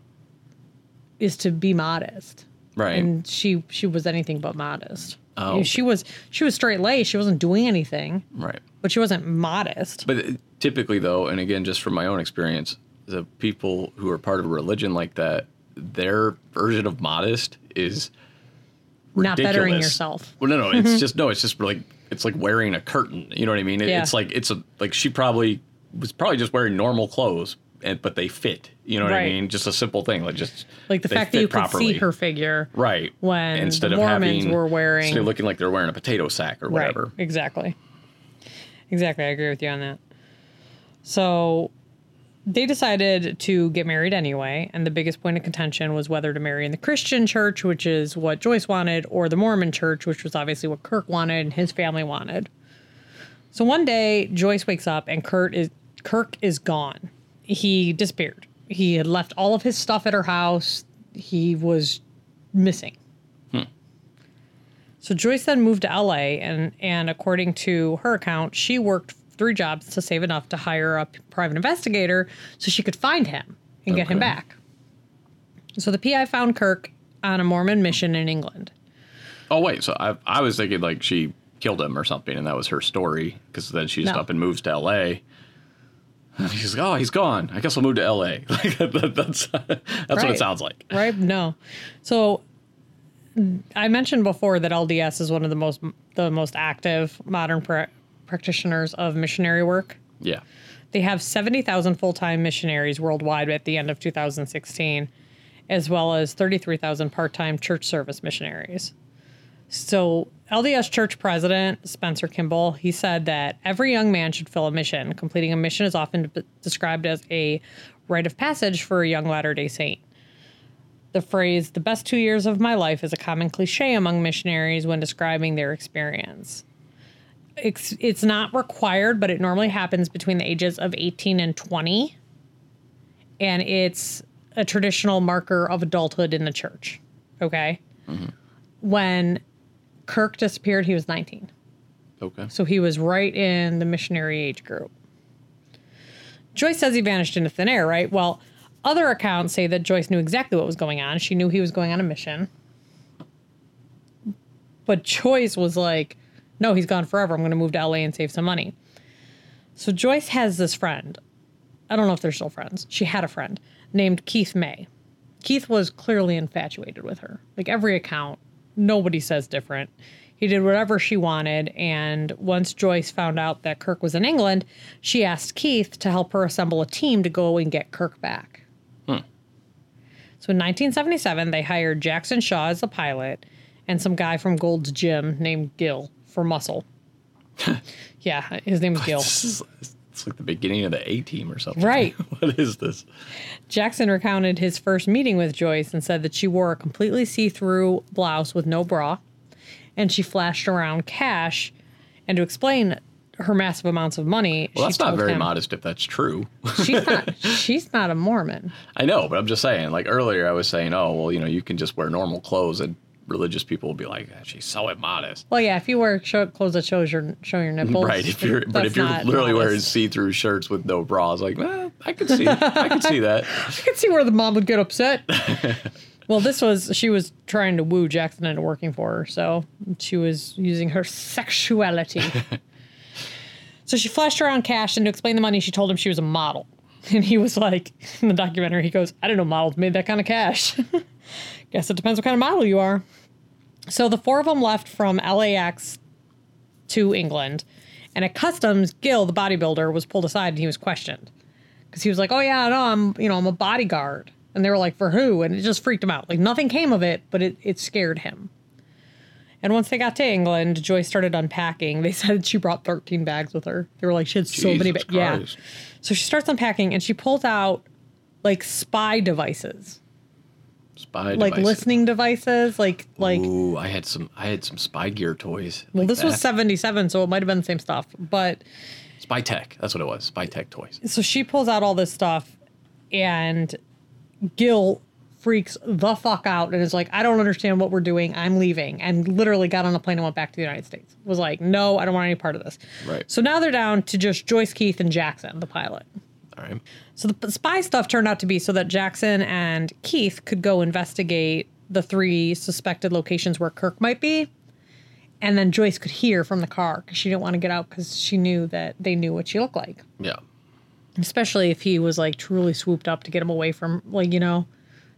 is to be modest, Right. and she she was anything but modest. Oh. You know, she was she was straight laced. She wasn't doing anything, right. but she wasn't modest. But uh, typically, though, and again, just from my own experience, the people who are part of a religion like that, their version of modest is Not bettering yourself. Well, no, no, it's mm-hmm. just no, it's just like it's like wearing a curtain. You know what I mean? It, Yeah. It's like it's a like she probably was probably just wearing normal clothes, and but they fit. You know what I mean? Just a simple thing, like just Like the fact that you could properly. see her figure. right when instead of Mormons having were wearing- instead of looking like they're wearing a potato sack or whatever. Right. Exactly. Exactly. I agree with you on that. So they decided to get married anyway, and the biggest point of contention was whether to marry in the Christian church, which is what Joyce wanted, or the Mormon church, which was obviously what Kirk wanted and his family wanted. So one day Joyce wakes up and Kurt is Kirk is gone. He disappeared. He had left all of his stuff at her house. He was missing. Hmm. So Joyce then moved to LA, and and according to her account, she worked three jobs to save enough to hire a private investigator so she could find him and get him back. So the PI found Kirk on a Mormon mission in England. Oh wait, so I I was thinking like she killed him or something, and that was her story because then she just No. up and moves to L.A. [LAUGHS] And She's like, oh, he's gone. I guess I'll move to L.A. [LAUGHS] Like that, that's [LAUGHS] that's what it sounds like. Right? No. So I mentioned before that LDS is one of the most the most active modern practitioners of missionary work. Yeah. They have 70,000 full time missionaries worldwide at the end of 2016, as well as 33,000 part time church service missionaries. So, LDS Church President Spencer Kimball, he said that every young man should fill a mission. Completing a mission is often described as a rite of passage for a young Latter day Saint. The phrase, the best two years of my life, is a common cliche among missionaries when describing their experience it's it's not required, but it normally happens between the ages of 18 and 20. And it's a traditional marker of adulthood in the church. Okay. Mm-hmm. When Kirk disappeared, he was 19. Okay. So he was right in the missionary age group. Joyce says he vanished into thin air, right? Well, other accounts say that Joyce knew exactly what was going on. She knew he was going on a mission. But Joyce was like, no, he's gone forever. I'm going to move to LA and save some money. So Joyce has this friend. I don't know if they're still friends. She had a friend named Keith May. Keith was clearly infatuated with her. Like every account, nobody says different. He did whatever she wanted. And once Joyce found out that Kirk was in England, she asked Keith to help her assemble a team to go and get Kirk back. Hmm. So in 1977, they hired Jackson Shaw as the pilot and some guy from Gold's Gym named Gil for muscle. [LAUGHS] yeah, his name is Gil. This is, it's like the beginning of the A team or something. Right. [LAUGHS] what is this? Jackson recounted his first meeting with Joyce and said that she wore a completely see through blouse with no bra, and she flashed around cash. And to explain her massive amounts of money, Well, that's not very him, modest if that's true. [LAUGHS] She's not. she's not a Mormon. I know, but I'm just saying. Like earlier, I was saying, oh, well, you know, you can just wear normal clothes, and religious people will be like, "Ah, she's so immodest. Well, yeah, if you wear show, clothes that shows your show your nipples, Right. If you're, but if you're literally wearing see-through shirts with no bras, like, well, I could see, I could see that. [LAUGHS] I could see where the mom would get upset. [LAUGHS] well, this was she was trying to woo Jackson into working for her, so she was using her sexuality. [LAUGHS] so she flashed around cash, and to explain the money, she told him she was a model. And he was like, in the documentary, he goes, I didn't know models made that kind of cash. Guess it depends what kind of model you are. So the four of them left from LAX to England. And at customs, Gil, the bodybuilder, was pulled aside and he was questioned. Because he was like, Oh yeah, no, I'm you know, I'm a bodyguard. And they were like, For who? And it just freaked him out. Like nothing came of it, but it, it scared him. And once they got to England, Joyce started unpacking. They [LAUGHS] said she brought 13 bags with her. They were like, she had so many bags. Yeah. So she starts unpacking and she pulls out like spy devices, Spy like devices. listening devices, like like Ooh, I had some. I had some spy gear toys. well, like this was 77, so it might have been the same stuff. But spy tech. That's what it was. Spy tech toys. so she pulls out all this stuff and Gil freaks the fuck out and is like, I don't understand what we're doing. I'm leaving. And literally got on a plane and went back to the United States. Was like, no, I don't want any part of this. Right. So now they're down to just Joyce, Keith, and Jackson, the pilot. All right. So the spy stuff turned out to be so that Jackson and Keith could go investigate the three suspected locations where Kirk might be. And then Joyce could hear from the car because she didn't want to get out because she knew that they knew what she looked like. Yeah. Especially if he was like truly swooped up to get him away from, like, you know,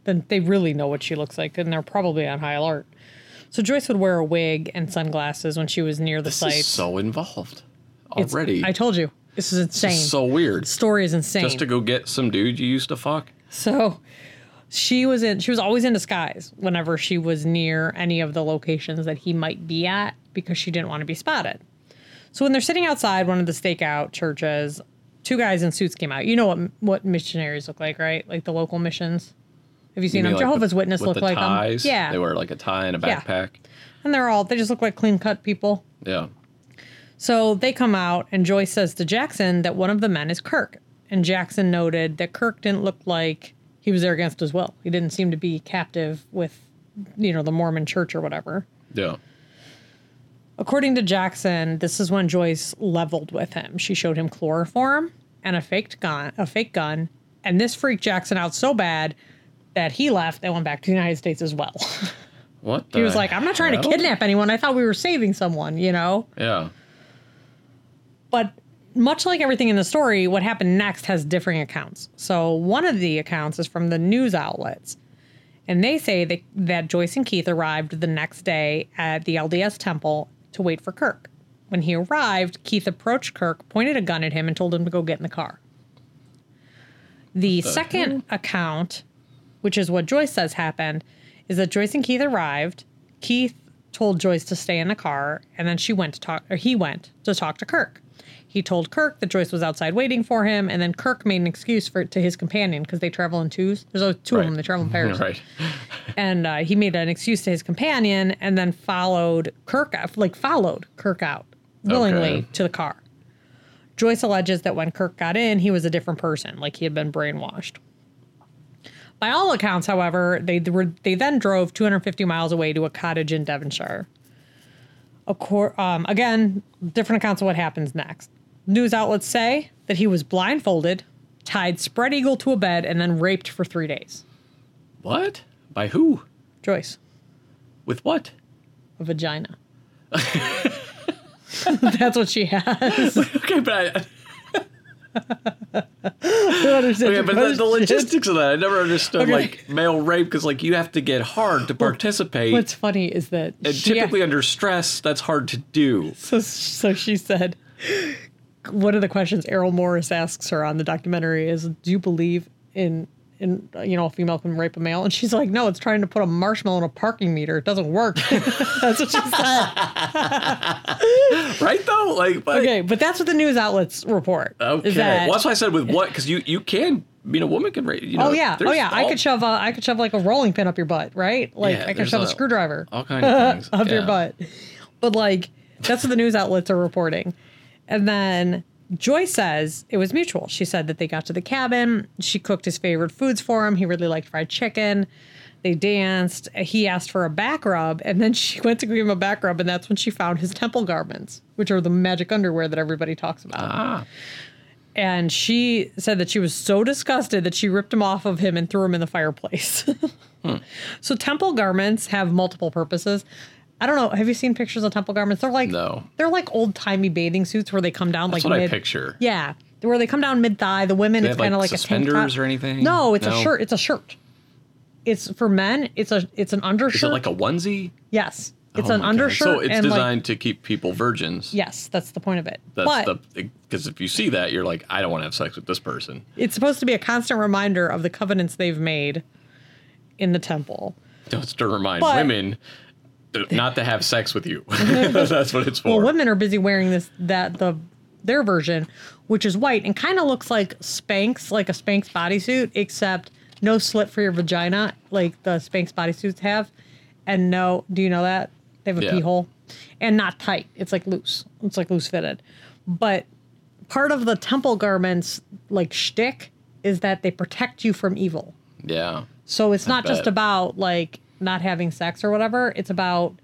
then they really know what she looks like and they're probably on high alert. So Joyce would wear a wig and sunglasses when she was near the This site. so involved It's- already. I told you. This is insane. This is so weird. Story is insane. Just to go get some dude you used to fuck. So she was in she was always in disguise whenever she was near any of the locations that he might be at because she didn't want to be spotted. So when they're sitting outside one of the stakeout churches, two guys in suits came out. You know what what missionaries look like, right? Like the local missions. Have you You seen mean them? like Jehovah's with- Witness with look like them. ties? Yeah. They wear like a tie and a Yeah. backpack. and they're all they just look like clean cut people. Yeah. So they come out, and Joyce says to Jackson that one of the men is Kirk. And Jackson noted that Kirk didn't look like he was there against his will. He didn't seem to be captive with, you know, the Mormon church or whatever. Yeah. According to Jackson, this is when Joyce leveled with him. She showed him chloroform and a fake gun, a fake gun, and this freaked Jackson out so bad that he left and went back to the United States as well. [LAUGHS] What? he was like, "I'm not trying to kidnap anyone. I thought we were saving someone," you know. Yeah. But much like everything in the story, what happened next has differing accounts. So one of the accounts is from the news outlets. And they say that, that Joyce and Keith arrived the next day at the LDS temple to wait for Kirk. When he arrived, Keith approached Kirk, pointed a gun at him, and told him to go get in the car. The second account, which is what Joyce says happened, is that Joyce and Keith arrived. Keith told Joyce to stay in the car, and then she went to talk, or he went to talk to Kirk. He told Kirk that Joyce was outside waiting for him, and then Kirk made an excuse for to his companion because they travel in twos. There's always two of them. They travel in pairs [LAUGHS] Right. [LAUGHS] and uh, he made an excuse to his companion and then followed Kirk out, like followed Kirk out willingly Okay. to the car. Joyce alleges that when Kirk got in, he was a different person, like he had been brainwashed. By all accounts, however, they were they then drove 250 miles away to a cottage in Devonshire. Acor- um, again, different accounts of what happens next. News outlets say that he was blindfolded, tied spread eagle to a bed, and then raped for three days. What? By who? Joyce. With what? a vagina. [LAUGHS] That's what she has. Okay, but I, I don't understand okay, but the, the logistics of that, I never understood Okay. like male rape because like you have to get hard to participate, What's funny is that and typically under stress, that's hard to do. so, so she said one of the questions Errol Morris asks her on the documentary is, "Do you believe in in you know a female can rape a male?" And she's like, "No, it's trying to put a marshmallow in a parking meter. It doesn't work." [LAUGHS] that's what she said. Right though, like but, Okay, but that's what the news outlets report. Okay, that- well, that's why I said with what because you you can. I mean, a woman can rape. You know, Oh yeah, oh yeah. I could shove a, I could shove like a rolling pin up your butt, right? Like Yeah, I could shove a, a- screwdriver all kind of things [LAUGHS] up your butt. But like that's what the news outlets are reporting. And then Joyce says it was mutual. She said that they got to the cabin. She cooked his favorite foods for him. He really liked fried chicken. They danced. He asked for a back rub, and then she [LAUGHS] went to give him a back rub, and that's when she found his temple garments, which are the magic underwear that everybody talks about. Ah, And she said that she was so disgusted that she ripped them off of him and threw him in the fireplace. [LAUGHS] So temple garments have multiple purposes. I don't know. Have you seen pictures of temple garments? They're like No. They're like old timey bathing suits where they come down that's like what I mid- picture. Yeah, where they come down mid thigh. The women it's kind of like, like a tank top. suspenders or anything? No, it's No? a shirt. It's a shirt. It's for men. It's a it's an undershirt. Is it like a onesie? yes, oh it's Oh an my God. undershirt. So it's designed like to keep people virgins. yes, that's the point of it. That's but the because if you see that, you're like, I don't want to have sex with this person. it's supposed to be a constant reminder of the covenants they've made in the temple. Just to remind But- women not to have sex with you. [LAUGHS] [LAUGHS] That's what it's for. Well, women are busy wearing this that the their version, which is white and kind of looks like Spanx, like a Spanx bodysuit, except no slit for your vagina, like the Spanx bodysuits have, and no, do you know that they have a Yeah. pee hole, and not tight. It's like loose. It's like loose fitted, but part of the temple garments like shtick is that they protect you from evil. yeah. So it's not just about like not having sex or whatever. It's about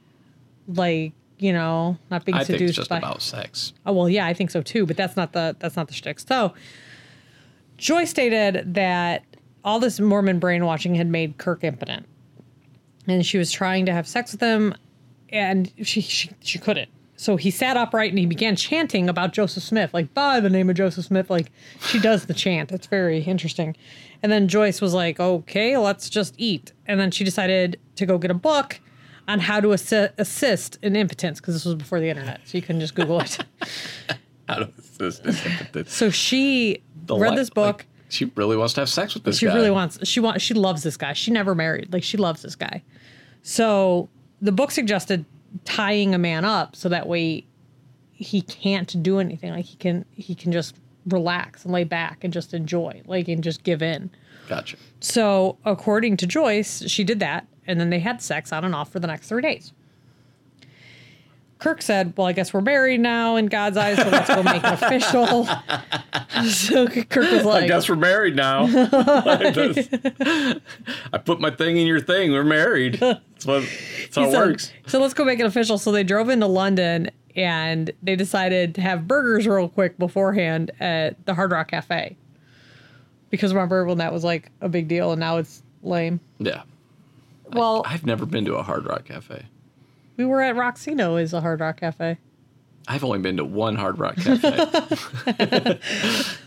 like you know not being I think seduced it's just by. about sex. Oh well, yeah, I think so too. But that's not the that's not the shtick. So Joyce stated that all this Mormon brainwashing had made Kirk impotent, and she was trying to have sex with him, and she she, she couldn't. So he sat upright and he began chanting about Joseph Smith, like by the name of Joseph Smith. Like she does the chant. It's very interesting. And then Joyce was like, "Okay, let's just eat." And then she decided to go get a book on how to assi- assist in impotence because this was before the internet, so you couldn't just Google it. [LAUGHS] How this, this, this So she the read li- this book. like, she really wants to have sex with this she guy. really wants. She wants. She loves this guy. She never married. Like she loves this guy. So the book suggested tying a man up so that way he can't do anything. Like he can. He can just relax and lay back and just enjoy. Like and just give in. Gotcha. So according to Joyce, she did that, and then they had sex on and off for the next three days. Kirk said, "Well, I guess we're married now in God's eyes, so let's go make it official." [LAUGHS] so Kirk was like, I guess we're married now. [LAUGHS] I put my thing in your thing. We're married. That's what. That's how it said, works. So let's go make it official. So they drove into London and they decided to have burgers real quick beforehand at the Hard Rock Cafe. Because remember when that was like a big deal and now it's lame. Yeah. Well, I've never been to a Hard Rock Cafe. We were at Roxino is a Hard Rock Cafe. I've only been to one Hard Rock Cafe.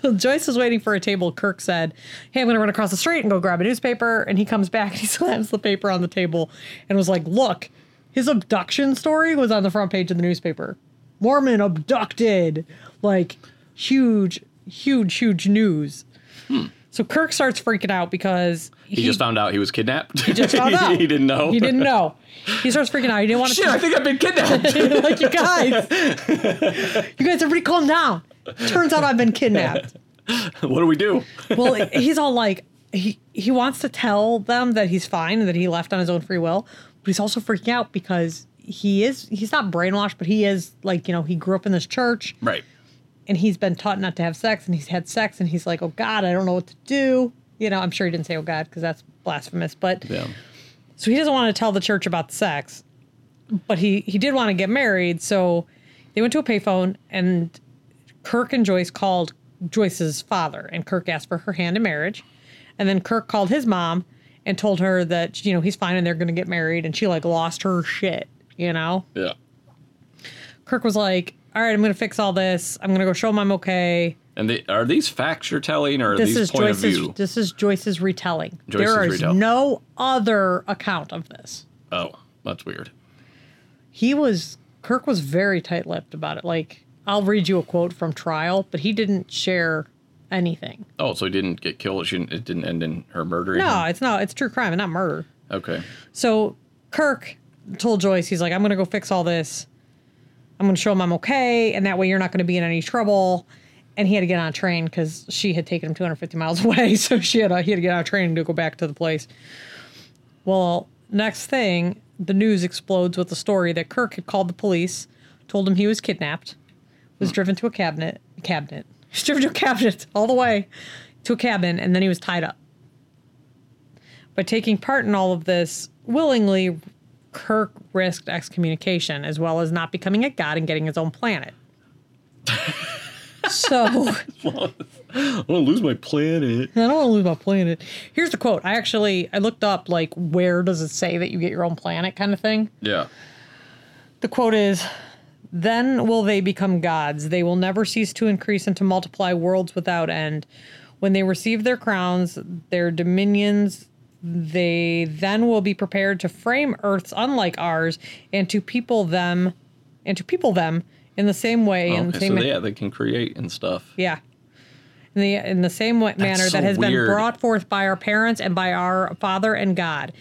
[LAUGHS] Joyce is waiting for a table. Kirk said, Hey, I'm going to run across the street and go grab a newspaper. And he comes back and he [LAUGHS] slams the paper on the table and was like, Look, his abduction story was on the front page of the newspaper. Mormon abducted. Like, huge, huge, huge news. Hmm. So Kirk starts freaking out because he, just found out he was kidnapped. He just found [LAUGHS] out. he didn't know. he didn't know. He starts freaking out. He didn't want to Shit, I think I've been kidnapped. [LAUGHS] like you guys. you guys, everybody calm down. Turns out I've been kidnapped. [LAUGHS] what do we do? well, he's all like he he wants to tell them that he's fine and that he left on his own free will, but he's also freaking out because he is he's not brainwashed, but he is like you know he grew up in this church Right. And he's been taught not to have sex and he's had sex and he's like oh God I don't know what to do. You know I'm sure he didn't say oh God because that's blasphemous, but Yeah. so he doesn't want to tell the church about the sex, but he he did want to get married. So they went to a payphone, and Kirk and Joyce called Joyce's father, and Kirk asked for her hand in marriage, and then Kirk called his mom and told her that you know he's fine and they're going to get married, and she like lost her shit, you know. Yeah. Kirk was like, "All right, I'm going to fix all this. I'm going to go show him I'm okay." And they, are these facts you're telling, or are This these is point Joyce's. of view? This is Joyce's retelling. Joyce's there is no other account of this. Oh, that's weird. he was Kirk was very tight-lipped about it. Like I'll read you a quote from trial, but he didn't share anything. Oh, so he didn't get killed. She didn't, it didn't end in her murdering. No, him? it's not. It's true crime and not murder. Okay. So Kirk told Joyce, he's like, "I'm gonna go fix all this. I'm gonna show him I'm okay, and that way you're not gonna be in any trouble." And he had to get on a train because she had taken him 250 miles [LAUGHS] away, so she had he had to get on a train to go back to the place. Well, next thing, the news explodes with the story that Kirk had called the police, told him he was kidnapped, was hmm. driven to a cabinet, cabinet, [LAUGHS] he was driven to a cabinet all the way to a cabin, and then he was tied up. By taking part in all of this willingly, Kirk risked excommunication as well as not becoming a god and getting his own planet. so [LAUGHS] I'm gonna lose my planet. I don't want to lose my planet. Here's the quote. I actually I looked up like where does it say that you get your own planet kind of thing. Yeah. The quote is Then will they become gods. They will never cease to increase and to multiply worlds without end. When they receive their crowns, their dominions, they then will be prepared to frame earths unlike ours and to people them and to people them in the same way in the same so yeah, they can create and stuff. yeah. In the in the same way, manner so that has weird. been brought forth by our parents and by our Father and God.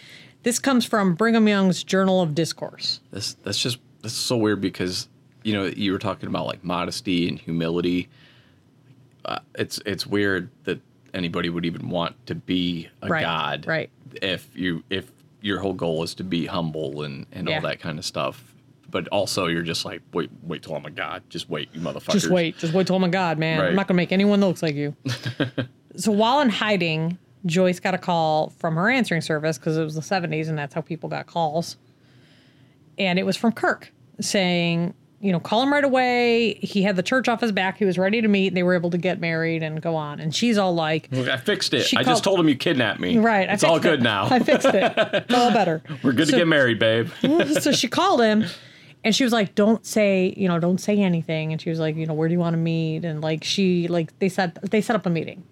This comes from Brigham Young's Journal of Discourse. This that's just that's so weird because you know you were talking about like modesty and humility. Uh, it's it's weird that anybody would even want to be a Right, god, right. If you if your whole goal is to be humble and and Yeah. all that kind of stuff, but also you're just like wait wait till I'm a god, just wait you motherfuckers. Just wait, just wait till I'm a god, man. Right. I'm not gonna make anyone that looks like you. [LAUGHS] so while in hiding, Joyce got a call from her answering service because it was the 70s and that's how people got calls. And it was from Kirk saying, you know, call him right away. He had the church off his back. He was ready to meet. They were able to get married and go on. And she's all like, I fixed it. I called- just told him you kidnapped me. right. It's all fixed it. good now. I fixed it. [LAUGHS] It's all better. We're good So- to get married, babe. [LAUGHS] so she called him and she was like don't say you know don't say anything and she was like you know where do you want to meet and like she like they said they set up a meeting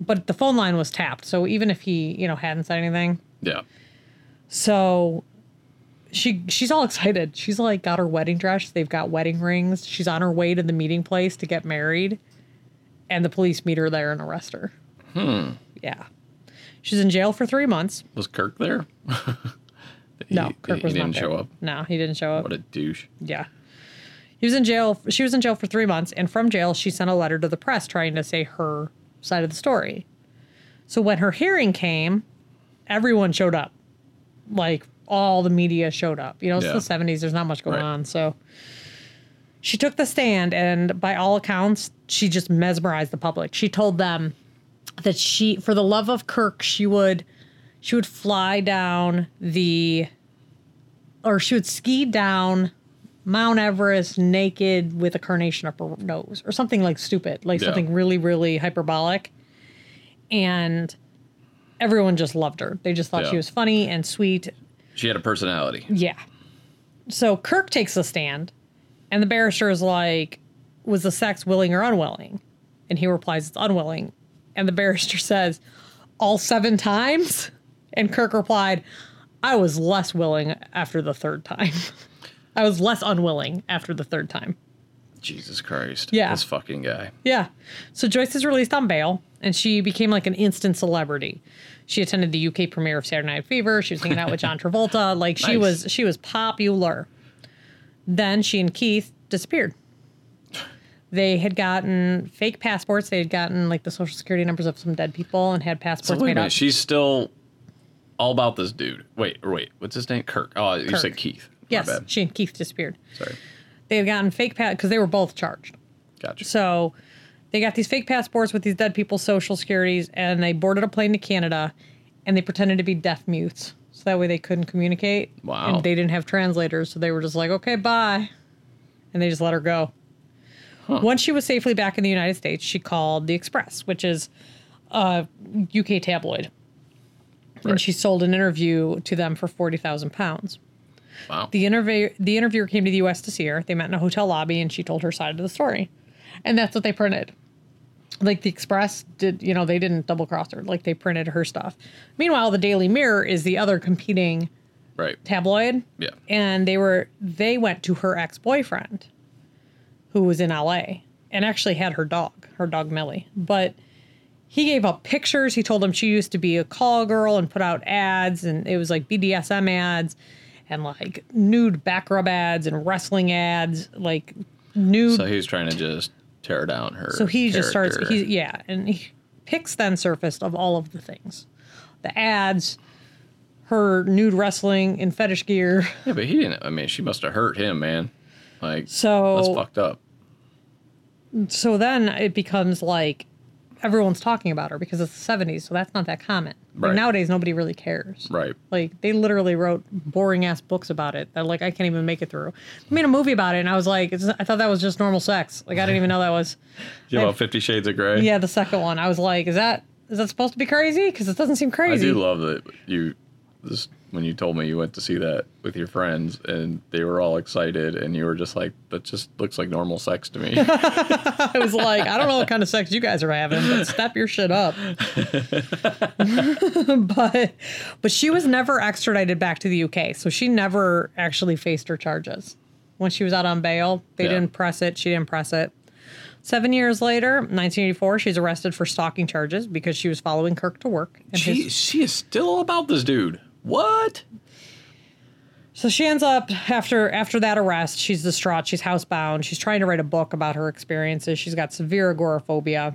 but the phone line was tapped so even if he you know hadn't said anything yeah. so she she's all excited she's like got her wedding dress they've got wedding rings she's on her way to the meeting place to get married and the police meet her there and arrest her hmm yeah she's in jail for three months Was Kirk there? [LAUGHS] no He- kirk he was didn't not there. show up. no he didn't show up What a douche. Yeah. He was in jail. She was in jail for three months, and from jail, she sent a letter to the press trying to say her side of the story. So when her hearing came, everyone showed up. Like all the media showed up. You know, it's Yeah. the 70s, there's not much going Right. on. So she took the stand, and by all accounts, she just mesmerized the public. She told them that she, for the love of Kirk, she would. She would fly down the or she would ski down Mount Everest naked with a carnation up her nose or something like stupid, like Yeah. something really, really hyperbolic. And everyone just loved her. They just thought Yeah. she was funny and sweet. She had a personality. Yeah. So Kirk takes the stand, and the barrister is like, Was the sex willing or unwilling? And he replies, It's unwilling. And the barrister [LAUGHS] says, All seven times? And Kirk replied, I was less willing after the third time. [LAUGHS] I was less unwilling after the third time. Jesus Christ. Yeah. This fucking guy. Yeah. So Joyce is released on bail and she became like an instant celebrity. She attended the UK premiere of Saturday Night Fever. She was hanging out with John [LAUGHS] Travolta. Like she Nice. was she was popular. Then she and Keith disappeared. They had gotten fake passports. They had gotten like the social security numbers of some dead people and had So passports wait a made minute. up. She's still all about this dude. Wait, or wait. What's his name? Kirk. Oh, you said Keith. Yes, she and Keith disappeared. Sorry. They had gotten fake pass because they were both charged. Gotcha. So they got these fake passports with these dead people's social securities, and they boarded a plane to Canada, and they pretended to be deaf mutes, so that way they couldn't communicate. Wow. And they didn't have translators, so they were just like, "Okay, bye," and they just let her go. Once she was safely back in the United States, she called the Express, which is a UK tabloid, Right. and she sold an interview to them for forty thousand pounds. wow. The interview the interviewer came to the U.S. to see her. They met in a hotel lobby, and she told her side of the story, and that's what they printed. Like the Express did, you know, they didn't double cross her. Like they printed her stuff. Meanwhile, the Daily Mirror is the other competing right. tabloid, Yeah. and they were they went to her ex boyfriend, who was in L.A. and actually had her dog, her dog Millie, but. He gave up pictures. He told them she used to be a call girl and put out ads, and it was like BDSM ads and like nude back rub ads and wrestling ads, like nude. So he was trying to just tear down her. So he just starts. character. He yeah, and he, pics then surfaced of all of the things, the ads, her nude wrestling in fetish gear. [LAUGHS] Yeah, but he didn't. I mean, she must have hurt him, man. Like, So that's fucked up. so then it becomes like everyone's talking about her because it's the 70s, so that's not that common. Like nowadays, nobody really cares. Right. Like they literally wrote boring ass books about it that like I can't even make it through. I made a movie about it, and I was like, it's, I thought that was just normal sex. Like I didn't even know that was. [LAUGHS] You know, Fifty Shades of Grey. Yeah, the second one, I was like, is that is that supposed to be crazy? Because it doesn't seem crazy. I do love that you this when you told me you went to see that with your friends and they were all excited and you were just like, that just looks like normal sex to me. [LAUGHS] I was like, I don't know what kind of sex you guys are having, but step your shit up. [LAUGHS] but but she was never extradited back to the UK, so she never actually faced her charges. When she was out on bail, they Yeah. didn't press it. She didn't press it. Seven years later, 1984, she's arrested for stalking charges because she was following Kirk to work. And she his- she is still about this dude. What? So she ends up after after that arrest, she's distraught, she's housebound, she's trying to write a book about her experiences. She's got severe agoraphobia.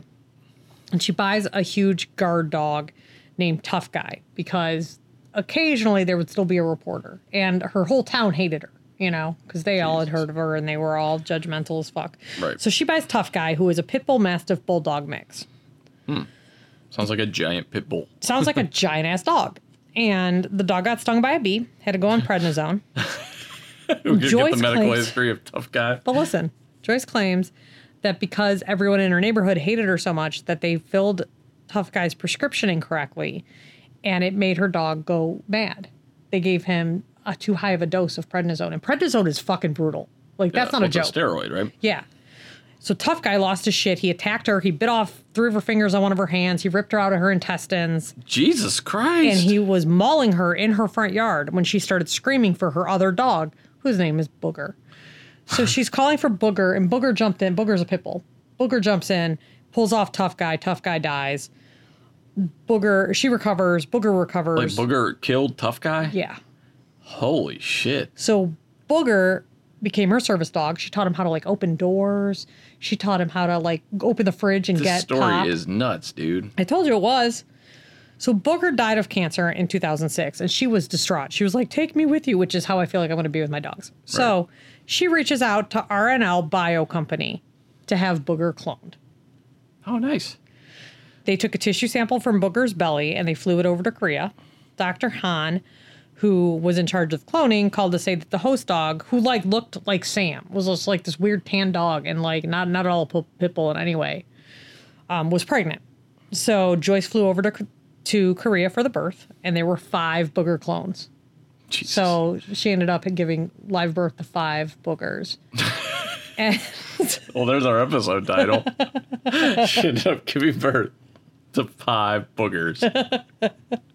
And she buys a huge guard dog named Tough Guy because occasionally there would still be a reporter and her whole town hated her, you know, because they all had heard of her and they were all judgmental as fuck. Right. So she buys Tough Guy, who is a pit bull mastiff bulldog mix. Hmm. Sounds like a giant pit bull. Sounds like a [LAUGHS] giant ass dog. And the dog got stung by a bee, had to go on prednisone. Who could Joyce get the medical claims- history of tough guy? But listen, Joyce claims that because everyone in her neighborhood hated her so much that they filled Tough Guy's prescription incorrectly and it made her dog go mad. They gave him a too high of a dose of prednisone. And prednisone is fucking brutal. Like, that's Yeah, not a well, it's joke. steroid, right? Yeah. So Tough Guy lost his shit. He attacked her. He bit off three of her fingers on one of her hands. He ripped her out of her intestines. Jesus Christ. And he was mauling her in her front yard when she started screaming for her other dog, whose name is Booger. So [SIGHS] she's calling for Booger, and Booger jumped in. Booger's a pit bull. Booger jumps in, pulls off Tough Guy. Tough Guy dies. Booger, she recovers. Booger recovers. like. Booger killed tough guy? yeah. Holy shit. So Booger became her service dog. She taught him how to like open doors. She taught him how to like open the fridge and get. This get story pop. is nuts, dude. I told you it was. So Booger died of cancer in 2006 and she was distraught. She was like, "Take me with you," which is how I feel like I'm going to be with my dogs. So, she reaches out to RNL Bio Company to have Booger cloned. Oh, nice. They took a tissue sample from Booger's belly and they flew it over to Korea. Dr. Han, who was in charge of cloning, called to say that the host dog, who like looked like Sam, was just like this weird tan dog and like not not at all a pit bull in any way, um, was pregnant. So Joyce flew over to to Korea for the birth, and there were five booger clones. Jesus. So she ended up giving live birth to five boogers. [LAUGHS] and well, there's our episode title. [LAUGHS] she ended up giving birth to five boogers. [LAUGHS]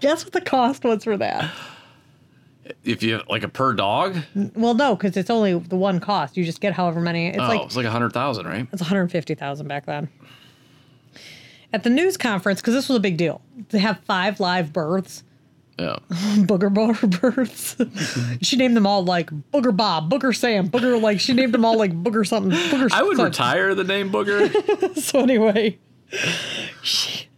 guess what the cost was for that? if you like a per dog, Well, no, because it's only the one cost. You just get however many. It's oh, like it's like a hundred thousand, right? it's 150,000 back then. At the news conference, because this was a big deal, to have five live births, Yeah. [LAUGHS] booger booger births. [LAUGHS] she named them all like Booger Bob, Booger Sam, Booger like she named them all like Booger something. Booger. I would something. retire the name booger. [LAUGHS] so anyway, she,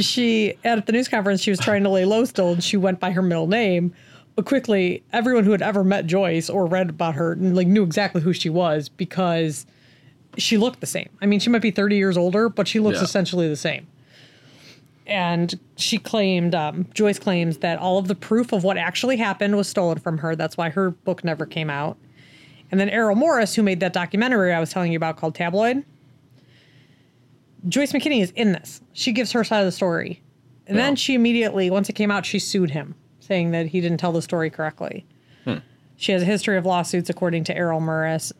she at the news conference she was trying to lay low still, and she went by her middle name. But quickly, everyone who had ever met Joyce or read about her like knew exactly who she was because she looked the same. I mean, she might be thirty years older, but she looks Yeah. essentially the same. And she claimed, um, Joyce claims that all of the proof of what actually happened was stolen from her. That's why her book never came out. And then Errol Morris, who made that documentary I was telling you about called Tabloid, Joyce McKinney is in this. She gives her side of the story. And Yeah. then she immediately, once it came out, she sued him, saying that he didn't tell the story correctly. She has a history of lawsuits, according to Errol Morris.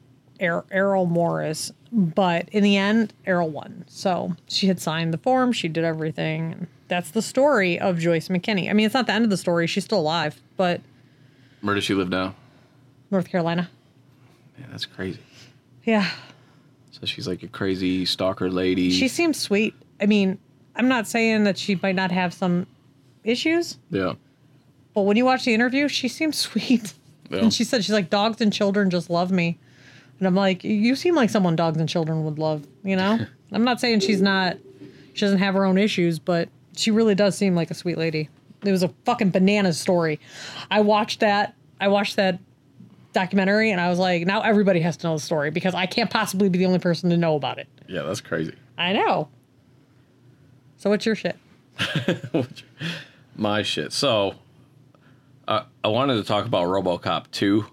Er- Errol Morris, but in the end, Errol won. So she had signed the form, she did everything. That's the story of Joyce McKinney. I mean, it's not the end of the story; she's still alive, but Where does she live now? North Carolina. Yeah, that's crazy. Yeah, So she's like a crazy stalker lady. she seems sweet. I mean, I'm not saying that she might not have some issues, yeah. but when you watch the interview, she seems [LAUGHS] sweet. Yeah. And she said she's like dogs and children just love me. And I'm like, you seem like someone dogs and children would love, you know? [LAUGHS] I'm not saying she's not she doesn't have her own issues, but she really does seem like a sweet lady. It was a fucking bananas story. I watched that I watched that documentary and I was like, now everybody has to know the story because I can't possibly be the only person to know about it. Yeah, that's crazy. I know. So what's your shit? [LAUGHS] My shit. So, uh, I wanted to talk about RoboCop 2.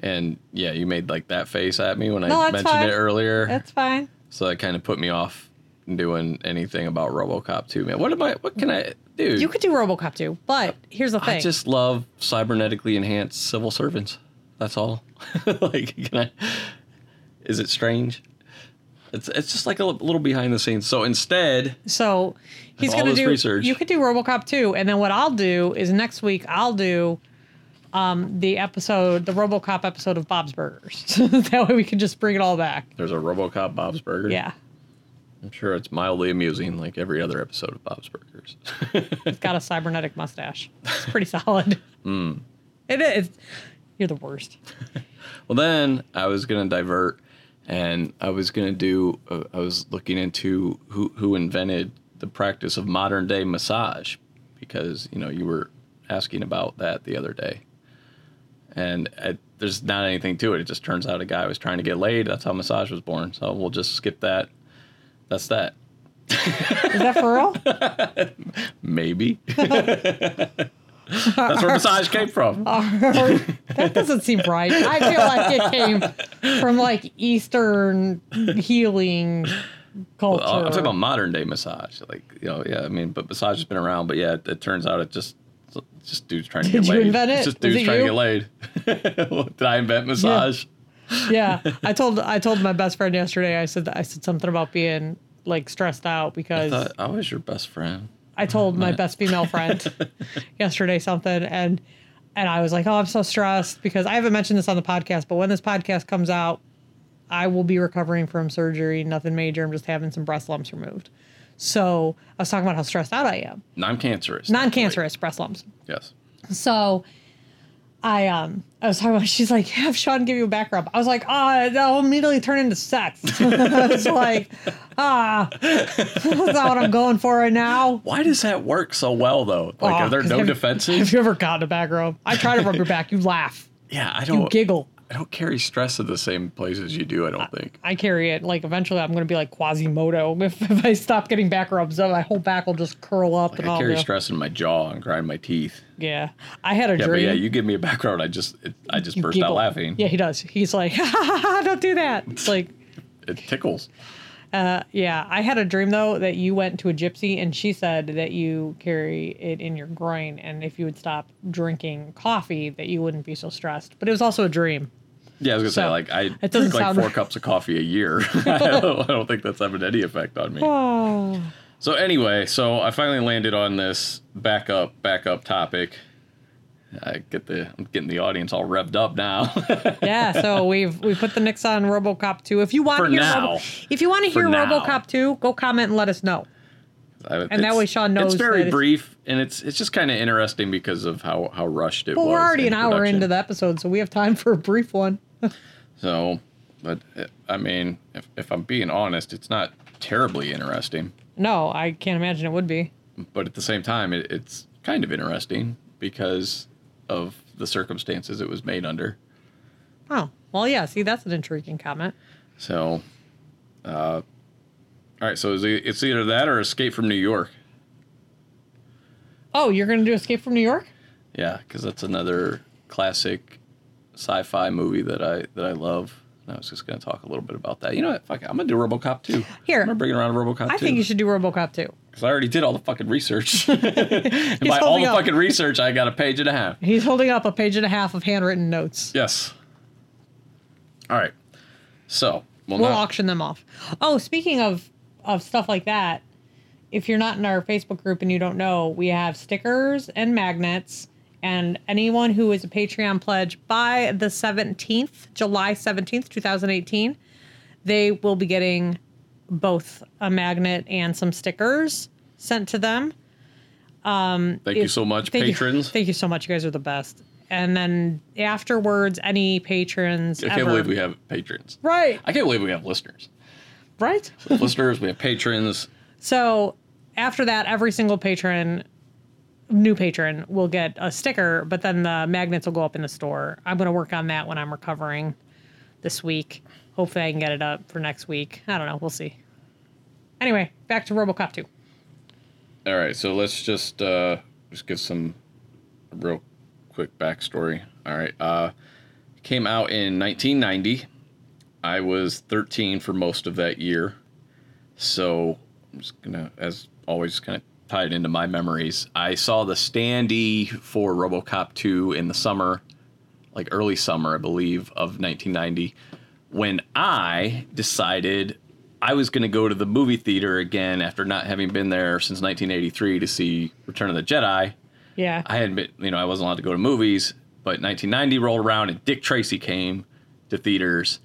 And yeah, you made like that face at me when No, I mentioned fine. it earlier. That's fine. so that kind of put me off doing anything about RoboCop 2, man. What am I? What can I do? You could do RoboCop too, but here's the thing. I just love cybernetically enhanced civil servants. That's all. [LAUGHS] like, can I? Is it strange? It's it's just like a little behind the scenes. So instead, so he's gonna do. research. You could do RoboCop too, and then what I'll do is next week I'll do. Um, the episode, the RoboCop episode of Bob's Burgers. [LAUGHS] that way we can just bring it all back. there's a RoboCop Bob's Burger. Yeah, I'm sure it's mildly amusing, like every other episode of Bob's Burgers. [LAUGHS] he's got a cybernetic mustache. It's pretty solid. [LAUGHS] Hmm. It is. You're the worst. [LAUGHS] Well, then I was gonna divert, and I was gonna do. Uh, I was looking into who who invented the practice of modern day massage, because you know you were asking about that the other day, and uh there's not anything to it. It just turns out a guy was trying to get laid. That's how massage was born. So we'll just skip that. That's that. Is that for real? [LAUGHS] Maybe. That's where massage came from. [LAUGHS] that doesn't seem right. I feel like it came from like Eastern healing culture. I'm talking about modern day massage. Like, you know, yeah, I mean, but massage has been around, but yeah, it, it turns out it just just dudes trying to Did get laid. Did you invent It's it? just dudes it trying you? to get laid. [LAUGHS] Did I invent massage? yeah, I told I told my best friend yesterday. I said I said something about being like stressed out I because thought oh, I was your best friend. I told my best female friend [LAUGHS] yesterday something and and I was like, "Oh, I'm so stressed because I haven't mentioned this on the podcast, but when this podcast comes out, I will be recovering from surgery, nothing major. I'm just having some breast lumps removed." So, I was talking about how stressed out I am. Non-cancerous. Non-cancerous breast lumps. Yes. So I um I was talking about she's like, have Sean give you a back rub. I was like, ah, that'll immediately turn into sex. [LAUGHS] it's like, ah, that's not what I'm going for right now. Why does that work so well though? Like, Aw, are there no have- defenses? Have you ever gotten a back rub? I try to rub your back, you laugh, [LAUGHS] yeah, I don't. You giggle. I don't carry stress in the same places you do. I don't think. I carry it. Like eventually, I'm gonna be like Quasimodo [LAUGHS] if, if I stop getting back rubs. Then my whole back will just curl up and I carry stress in my jaw and grind my teeth. Yeah, I had a Yeah, dream. but yeah, you give me a background, I just it, I just You burst out laughing. Yeah, he does. He's like, [LAUGHS] ha, ha, ha, don't do that. [LAUGHS] It's like. It tickles. Uh, yeah, I had a dream though that you went to a gypsy and she said that you carry it in your groin and if you would stop drinking coffee that you wouldn't be so stressed. But it was also a dream. Yeah, I was gonna say like I it drink like four right. [LAUGHS] cups of coffee a year. [LAUGHS] I, don't, I don't think that's having any effect on me. Oh. So anyway, so I finally landed on this backup backup topic. I get the I'm getting the audience all revved up now. [LAUGHS] Yeah, so we've we put the Nix on RoboCop 2. If you want to hear. Robo, if you want to hear now. RoboCop 2, go comment and let us know. and that way Sean knows it's very brief and it's it's just kind of interesting because of how how rushed it But was. we're already an hour into the episode, so we have time for a brief one. So, but I mean, if if I'm being honest, it's not terribly interesting. No, I can't imagine it would be. but at the same time, it, it's kind of interesting because of the circumstances it was made under. Oh, well, yeah. See, that's an intriguing comment. So, uh, all right. So it's, it's either that or Escape from New York. Oh, you're gonna do Escape from New York? Yeah, because that's another classic sci-fi movie that I that I love. And I was just going to talk a little bit about that. You know what? Fuck it. I'm going to do RoboCop 2. Here. I'm going to bring around RoboCop 2. I think you should do RoboCop 2. Because I already did all the fucking research. [LAUGHS] and by all the up. fucking research, I got a page and a half. He's holding up a page and a half of handwritten notes. Yes. All right. So, well, We'll auction them off. Oh, speaking of of stuff like that, if you're not in our Facebook group and you don't know, we have stickers and magnets. And anyone who is a Patreon pledge by the 17th, July 17th, 2018, they will be getting both a magnet and some stickers sent to them. Um, thank you so much, Thank you- patrons. thank you so much. You guys are the best. And then afterwards, any patrons I can't ever- believe we have patrons. right, I can't believe we have listeners. right. We have listeners, we have patrons. [LAUGHS] So after that, every single patron, new patron, will get a sticker, but then the magnets will go up in the store. I'm going to work on that when I'm recovering this week. Hopefully, I can get it up for next week. I don't know. We'll see. Anyway, back to Robocop 2. All right, so let's just uh, just give some real quick backstory. All right, uh, came out in 1990. I was 13 for most of that year, so I'm just gonna, as always, kind of tie it into my memories. I saw the standee for RoboCop 2 in the summer, like early summer, I believe, of 1990, when I decided I was going to go to the movie theater again after not having been there since 1983 to see Return of the Jedi. Yeah. I hadn't been, you know, I wasn't allowed to go to movies, but 1990 rolled around and Dick Tracy came to theaters.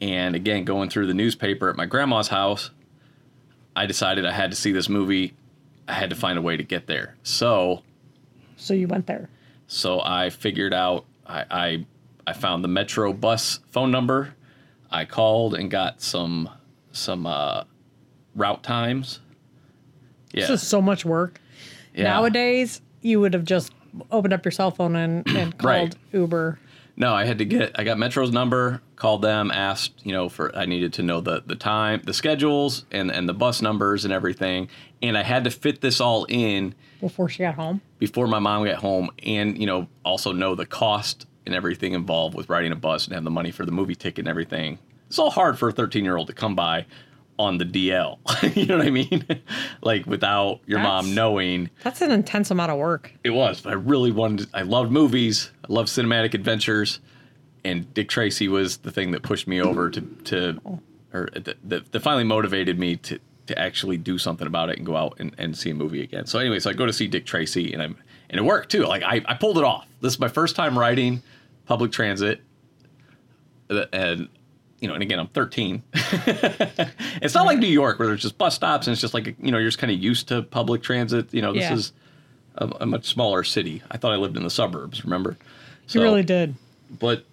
And again, going through the newspaper at my grandma's house, I decided I had to see this movie. I had to find a way to get there. So, so you went there. so I figured out, I, I, I found the Metro bus phone number. I called and got some, some, uh, route times. Yeah. This is so much work. yeah. Nowadays, you would have just opened up your cell phone and, and called Right. Uber. No, I had to get. I got Metro's number, called them, asked, you know, for I needed to know the the time, the schedules, and and the bus numbers and everything, and I had to fit this all in before she got home. before my mom got home, and you know, also know the cost and everything involved with riding a bus and have the money for the movie ticket and everything. It's all hard for a 13 year old to come by on the DL. [LAUGHS] you know what I mean? [LAUGHS] like without your That's- mom knowing That's an intense amount of work. it was, but I really wanted. I loved movies. I loved cinematic adventures, and Dick Tracy was the thing that pushed me over to to, or that, that, finally motivated me to to actually do something about it and go out and, and see a movie again. So anyway, so I go to see Dick Tracy, and I'm and it worked too. Like I, I pulled it off. This is my first time riding public transit, Uh, and you know, and again, I'm 13. [LAUGHS] it's not like New York where there's just bus stops and it's just like you know you're just kind of used to public transit. You know, this Yeah. is a, a much smaller city. I thought I lived in the suburbs. Remember? You really did. But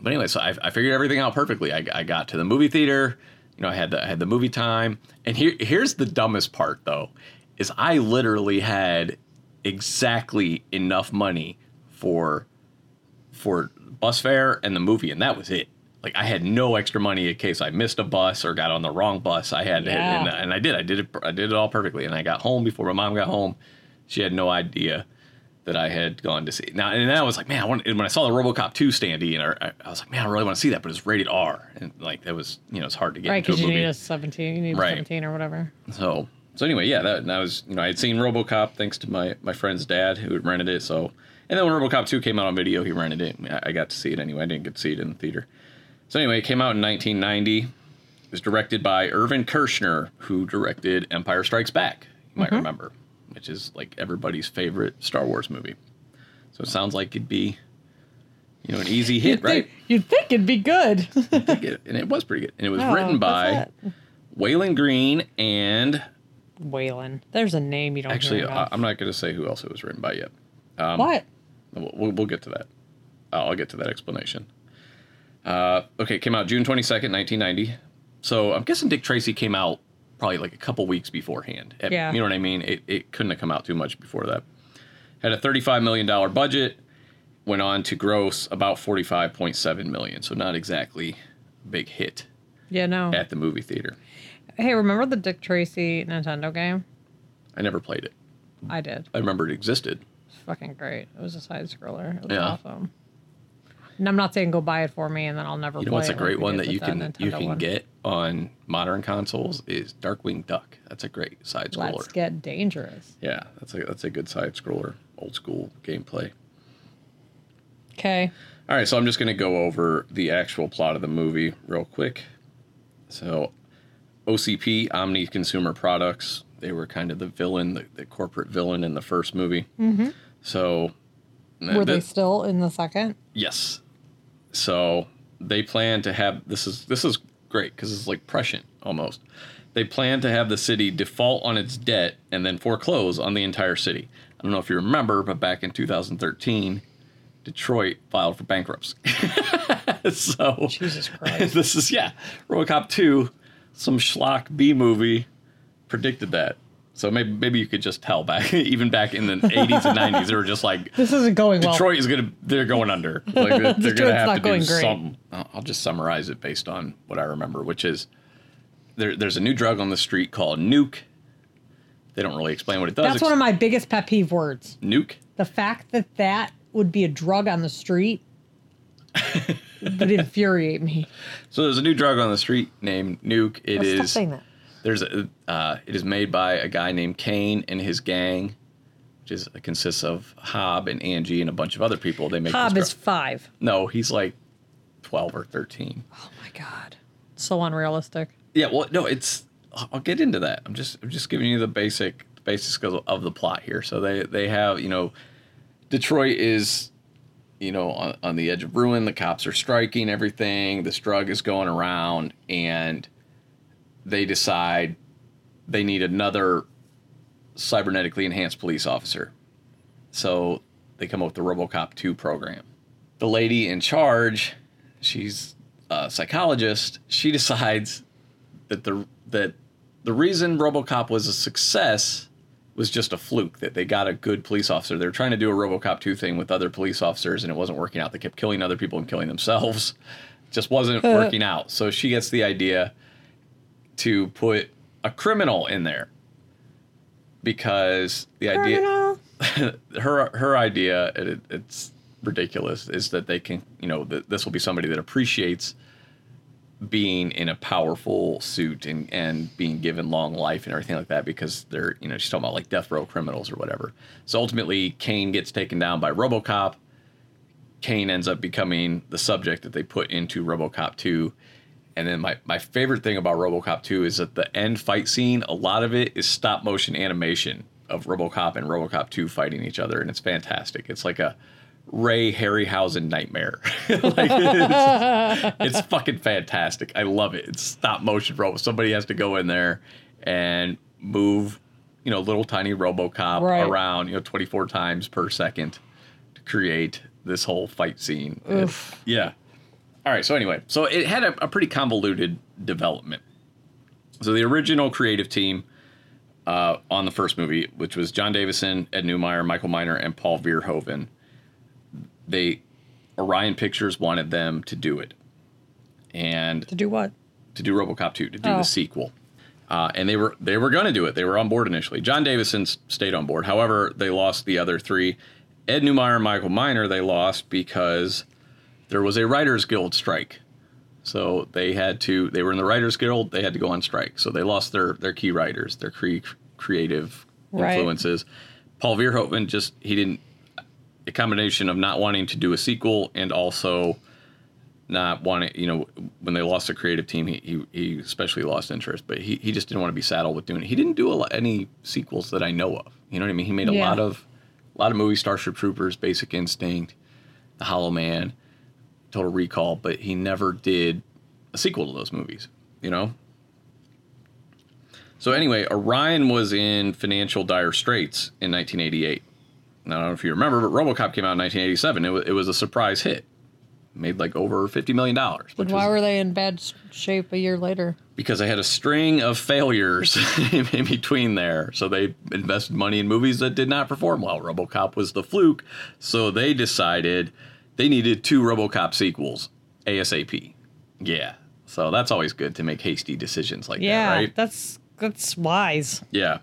but anyway, so I, I figured everything out perfectly. I, I got to the movie theater. You know, I had the I had the movie time. And here here's the dumbest part though, is I literally had exactly enough money for for bus fare and the movie, and that was it. Like I had no extra money in case I missed a bus or got on the wrong bus. I had, Yeah. and, and I did. I did it. I did it all perfectly. And I got home before my mom got home. She had no idea that I had gone to see. Now, and then I was like, man, I want, when I saw the RoboCop 2 standee, and I, I was like, man, I really want to see that, but it's rated R, and like that was, you know, it's hard to get Right, because you need a 17. You need Right. 17 or whatever. So so anyway, yeah, that, that was you know I had seen RoboCop thanks to my my friend's dad who had rented it. So and then when RoboCop two came out on video, he rented it. I, I got to see it anyway. I didn't get to see it in the theater. So anyway, it came out in 1990. It was directed by Irvin Kershner, who directed Empire Strikes Back. You might mm-hmm. remember, which is like everybody's favorite Star Wars movie. So it sounds like it'd be, you know, an easy hit, You'd right? think, you'd think it'd be good. [LAUGHS] Think it- and it was pretty good. And it was Oh, written by. Walon Green and Walon. There's a name you don't Actually, I, I'm not going to say who else it was written by yet. what? We'll, we'll, we'll get to that. Uh, I'll get to that explanation. Uh, okay, came out June 22nd, 1990. So I'm guessing Dick Tracy came out probably like a couple weeks beforehand. At- Yeah. You know what I mean? It, it couldn't have come out too much before that. Had a $35 million budget, went on to gross about 45.7 million. So not exactly a big hit Yeah, no. at the movie theater. Hey, remember the Dick Tracy Nintendo game? I never played it. I did. I remember it existed. It's fucking great. It was a side scroller. It was Yeah. awesome. And I'm not saying go buy it for me and then I'll never You know what's a great one that you can you can one. get on modern consoles is Darkwing Duck. That's a great side scroller. Let's get dangerous. Yeah, that's a that's a good side scroller, old school gameplay. Okay. All right, so I'm just going to go over the actual plot of the movie real quick. So, OCP, Omni Consumer Products, they were kind of the villain, the, the corporate villain in the first movie. Mm-hmm. So, Were they still in the second? Yes. So they plan to have this is this is great because it's like prescient almost. They plan to have the city default on its debt and then foreclose on the entire city. I don't know if you remember, but back in 2013, Detroit filed for bankruptcy. [LAUGHS] so Jesus [LAUGHS] Christ. this is yeah, RoboCop 2, some schlock B movie predicted that. So maybe maybe you could just tell back [LAUGHS] even back in the [LAUGHS] 80s and 90s they were just like this isn't going well. Detroit is gonna they're going under. [LAUGHS] Like they're, gonna have not to going do great. something. I'll just summarize it based on what I remember, which is there, there's a new drug on the street called Nuke. They don't really explain what it does. That's one of my biggest pet peeve words. Nuke. The fact that that would be a drug on the street would infuriate me. So there's a new drug on the street named Nuke. It Let's is Stop saying that. There's a, uh, it is made by a guy named Kane and his gang, which is consists of Hob and Angie and a bunch of other people. They make Hob is five. no, he's like twelve or thirteen. Oh my god, so unrealistic. Yeah, well, no, it's. I'll get into that. I'm just, I'm just giving you the basic, basics of, of the plot here. So they, they have, you know, Detroit is, you know, on, on the edge of ruin. The cops are striking everything. This drug is going around, and they decide they need another cybernetically enhanced police officer. So they come up with the RoboCop 2 program. The lady in charge, she's a psychologist. She [LAUGHS] decides that the that the reason RoboCop was a success was just a fluke that they got a good police officer. They were trying to do a RoboCop 2 thing with other police officers and it wasn't working out. They kept killing other people and killing themselves. [LAUGHS] Just wasn't uh-huh. working out. So she gets the idea to put a criminal in there. Because the idea [LAUGHS] her her idea it, it's ridiculous is that they can you know that this will be somebody that appreciates being in a powerful suit and and being given long life and everything like that because they're you know she's talking about like death row criminals or whatever. So ultimately kane gets taken down by robocop. Kane ends up becoming the subject that they put into robocop 2 and then my, my favorite thing about RoboCop 2 is that the end fight scene, a lot of it is stop motion animation of RoboCop and RoboCop 2 fighting each other, and it's fantastic. It's like a Ray Harryhausen nightmare. [LAUGHS] like it's, it's fucking fantastic. I love it. It's stop motion robo. Somebody has to go in there and move, you know, little tiny RoboCop Right. around, you know, 24 times per second to create this whole fight scene. Yeah. All right. So anyway, so it had a, a pretty convoluted development. So the original creative team uh, on the first movie, which was Jon Davison, Ed Neumeier, Michael Miner, and Paul Verhoeven, they Orion Pictures wanted them to do it, and To do what? to do RoboCop 2, to do Oh. the sequel. Uh, and they were they were going to do it. They were on board initially. Jon Davison stayed on board. However, they lost the other three. Ed Neumeier and Michael Miner they lost because there was a Writers Guild strike. So they had to. They were in the Writers Guild. They had to go on strike. So they lost their their key writers, their cre- creative Right. influences. Paul Verhoeven just he didn't. A combination of not wanting to do a sequel and also not wanting, you know, when they lost the creative team, he, he, he especially lost interest, but he, he just didn't want to be saddled with doing it. He didn't do a lot, any sequels that I know of. You know what I mean? He made a Yeah. lot of, a lot of movies, Starship Troopers, Basic Instinct, The Hollow Man, Total Recall, but he never did a sequel to those movies, you know? So anyway, Orion was in financial dire straits in 1988. I don't know if you remember, but RoboCop came out in 1987. It was, it was a surprise hit. Made like over $50 million. But why was were they in bad shape a year later? because they had a string of failures [LAUGHS] in between there. So they invested money in movies that did not perform well. RoboCop was the fluke. So they decided they needed two RoboCop sequels ASAP. Yeah. So that's always good to make hasty decisions like Yeah, that, right? that's that's wise. Yeah.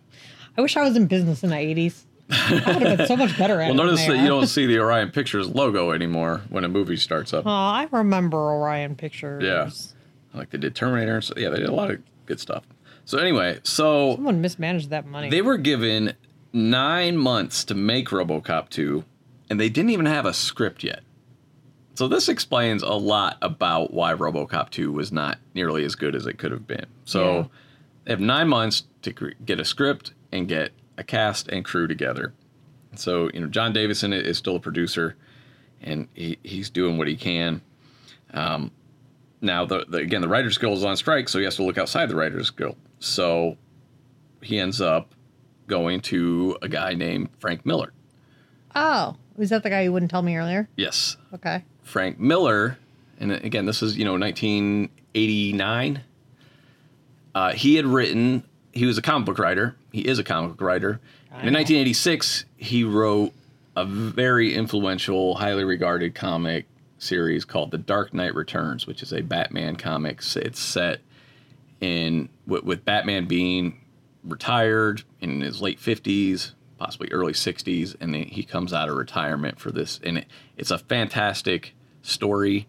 I wish I was in business in the eighties. I would have been so much better [LAUGHS] at Well, it. notice that you don't see the Orion Pictures logo anymore when a movie starts up. Oh, I remember Orion Pictures. Yeah. Like they did Terminator. So yeah, they did a lot of good stuff. So anyway, so Someone mismanaged that money. they were given nine months to make RoboCop 2, and they didn't even have a script yet. So this explains a lot about why RoboCop 2 was not nearly as good as it could have been. So Yeah. they have nine months to cre- get a script and get a cast and crew together. So you know, Jon Davison is still a producer, and he, he's doing what he can. Um, now, the, the again, the Writers Guild is on strike, so he has to look outside the Writers Guild. So he ends up going to a guy named Frank Miller. oh, was that the guy you wouldn't tell me earlier? Yes, Okay. Frank Miller, and again, this is you know 1989. Uh, he had written. He was a comic book writer. He is a comic book writer. And in 1986, he wrote a very influential, highly regarded comic series called The Dark Knight Returns, which is a Batman comic. It's set in with, with Batman being retired in his late 50s, possibly early 60s, and then he comes out of retirement for this. And it, it's a fantastic story.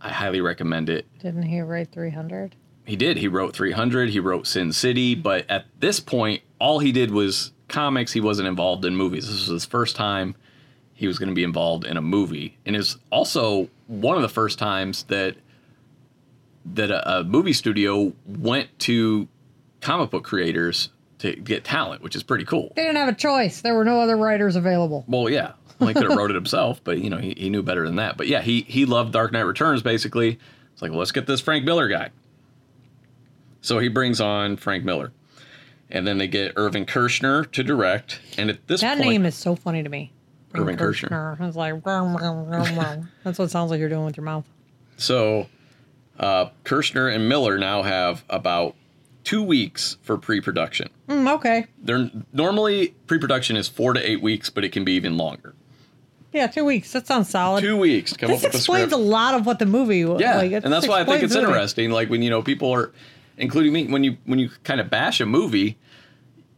I highly recommend it. Didn't he write three hundred? he did. He wrote 300. He wrote Sin City. But at this point, all he did was comics. He wasn't involved in movies. This was his first time he was going to be involved in a movie, and it's also one of the first times that that a, a movie studio went to comic book creators to get talent, which is pretty cool. They didn't have a choice. There were no other writers available. Well, yeah, well, he could have wrote it himself, but you know he, he knew better than that. But yeah, he he loved Dark Knight Returns. Basically, it's like well, let's get this Frank Miller guy. So he brings on Frank Miller, and then they get Irvin Kershner to direct. And at this That point, name is so funny to me. Irvin Kershner. It's like [LAUGHS] that's what it sounds like you're doing with your mouth. So, uh, Kershner and Miller now have about two weeks for pre-production. Mm, okay. They're normally pre-production is four to eight weeks, but it can be even longer. Yeah, two weeks. That sounds solid. Two weeks to come this up with explains script. a lot of what the movie. yeah, like, and that's why I think it's interesting. Like when you know people are, including me, when you when you kind of bash a movie.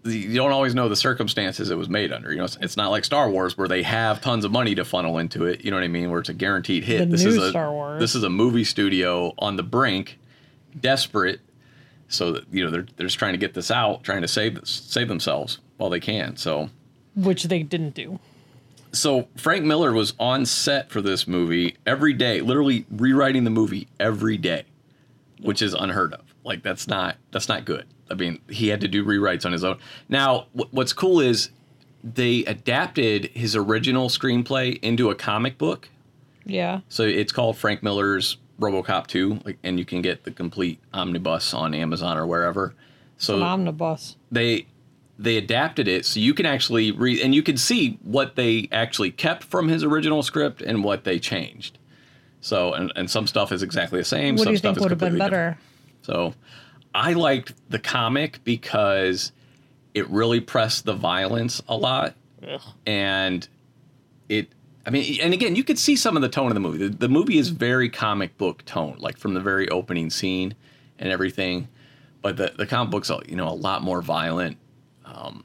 You don't always know the circumstances it was made under. You know, it's, it's not like Star Wars where they have tons of money to funnel into it. You know what I mean? Where it's a guaranteed hit. The this is a Star Wars. this is a movie studio on the brink, desperate so that you know they're they're just trying to get this out, trying to save save themselves while they can. So which they didn't do. so Frank Miller was on set for this movie every day, literally rewriting the movie every day, which is unheard of. Like that's not that's not good. I mean, he had to do rewrites on his own. Now, wh- what's cool is they adapted his original screenplay into a comic book. Yeah. So it's called Frank Miller's RoboCop 2, like, and you can get the complete omnibus on Amazon or wherever. So An omnibus. they they adapted it so you can actually read and you can see what they actually kept from his original script and what they changed. So and, and some stuff is exactly the same. What some do you stuff think would have been better? different. So I liked the comic because it really pressed the violence a lot and it I mean, and again, you could see some of the tone of the movie. The, the movie is very comic book tone, like from the very opening scene and everything. But the, the comic book's, you know, a lot more violent. Um,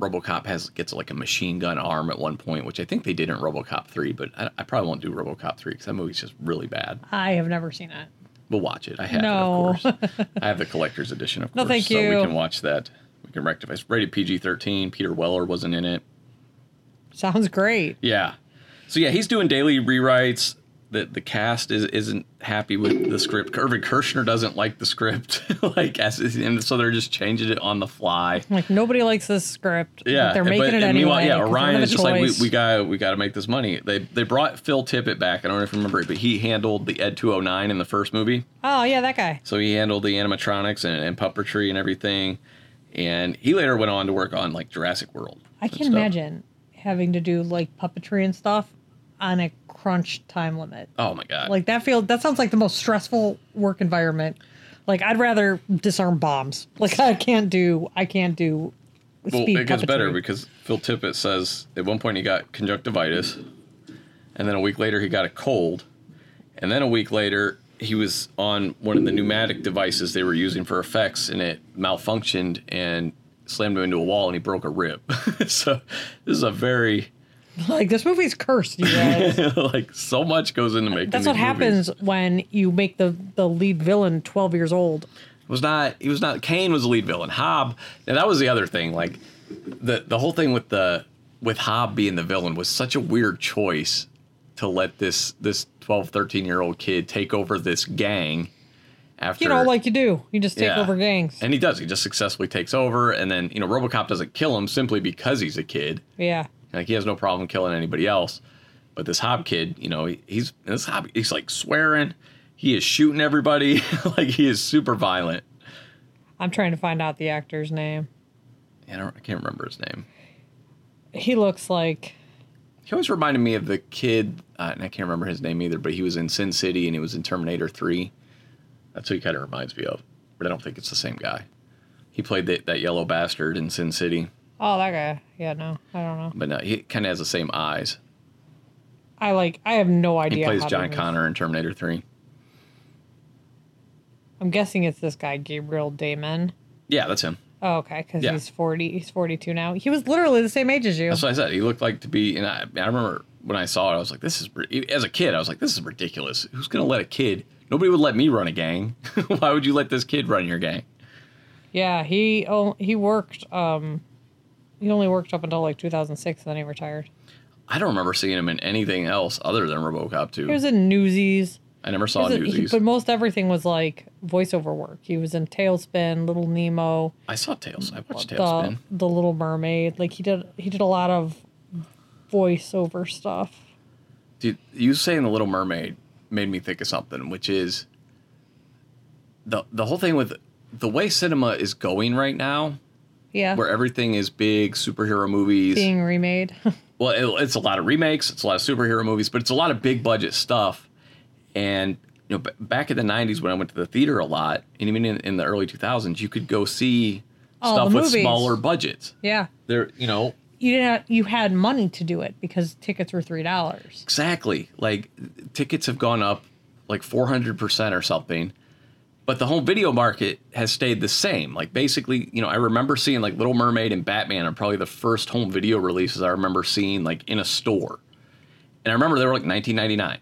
RoboCop has gets like a machine gun arm at one point, which I think they did in RoboCop three, but I, I probably won't do RoboCop three because that movie's just really bad. I have never seen it. We'll watch it. I have No. it, of course. [LAUGHS] I have the collector's edition, of No, course, thank so we can watch that. We can rectify. It's rated PG thirteen. Peter Weller wasn't in it. Sounds great. Yeah. So yeah, he's doing daily rewrites. The the cast is isn't happy with the script. Irvin Kershner doesn't like the script. [LAUGHS] like as and so they're just changing it on the fly. Like nobody likes this script. Yeah. they're making but, it anyway. meanwhile, yeah, Orion is just like we, choice. we got we got to make this money. They they brought Phil Tippett back. I don't know if you remember it, but he handled the Ed 209 in the first movie. Oh yeah, that guy. So he handled the animatronics and, and puppetry and everything. And he later went on to work on like Jurassic World. I can not imagine having to do like puppetry and stuff on a crunch time limit. Oh my god. Like that feel that sounds like the most stressful work environment. Like I'd rather disarm bombs. [LAUGHS] Like I can't do I can't do Well, it gets better because Phil Tippett says at one point he got conjunctivitis, and then a week later he got a cold, and then a week later he was on one of the pneumatic devices they were using for effects, and it malfunctioned and slammed him into a wall, and he broke a rib. [LAUGHS] so this is a very like this movie's cursed, you guys. [LAUGHS] like so much goes into making. That's what these movies. happens when you make the the lead villain 12 years old. It was not he was not Kane was the lead villain. Hob, and that was the other thing. Like the the whole thing with the with Hob being the villain was such a weird choice to let this this 12, 13 year old kid take over this gang after You know, like you do. You just take Yeah. over gangs. and he does. He just successfully takes over and then, you know, RoboCop doesn't kill him simply because he's a kid. Yeah. Like he has no problem killing anybody else. But this Hob kid, you know, he, he's this Hob he's like swearing, he is shooting everybody, [LAUGHS] like he is super violent. I'm trying to find out the actor's name. I don't I can't remember his name. He looks like He always reminded me of the kid, uh, and I can't remember his name either, but he was in Sin City and he was in Terminator 3. That's who he kind of reminds me of, but I don't think it's the same guy. He played that, that yellow bastard in Sin City, oh that guy. Yeah, no, I don't know. but no, he kind of has the same eyes. I like. I have no idea. He plays John. Connor in Terminator 3. I'm guessing it's this guy, Gabriel Damon. Yeah, that's him. Oh, okay, because Yeah. he's forty. He's forty-two now. He was literally the same age as you. That's what I said. He looked like to be, and I, I remember when I saw it, I was like, "This is." As a kid, I was like, "This is ridiculous. Who's gonna let a kid? Nobody would let me run a gang. [LAUGHS] Why would you let this kid run your gang?" Yeah, he oh, he worked. Um, he only worked up until like 2006, and then he retired. I don't remember seeing him in anything else other than RoboCop 2. He was in Newsies. I never saw was in- he- Newsies. but most everything was like voiceover work. He was in TaleSpin, Little Nemo, I saw Tails. I watched the TaleSpin. the Little Mermaid. Like he did, he did a lot of voiceover stuff. Dude, you saying the Little Mermaid made me think of something, which is the the whole thing with the way cinema is going right now, Yeah, where everything is big superhero movies. being remade. [LAUGHS] well, it, it's a lot of remakes, it's a lot of superhero movies, but it's a lot of big budget stuff. And you know, b- back in the '90s when I went to the theater a lot, and even in, in the early 2000s, you could go see All stuff with smaller budgets. yeah, There, you know, you didn't. You had money to do it because tickets were three dollars. Exactly. Like tickets have gone up like 400% or something. But the home video market has stayed the same. Like basically, you know, I remember seeing like Little Mermaid and Batman are probably the first home video releases I remember seeing like in a store. And I remember they were like 1999.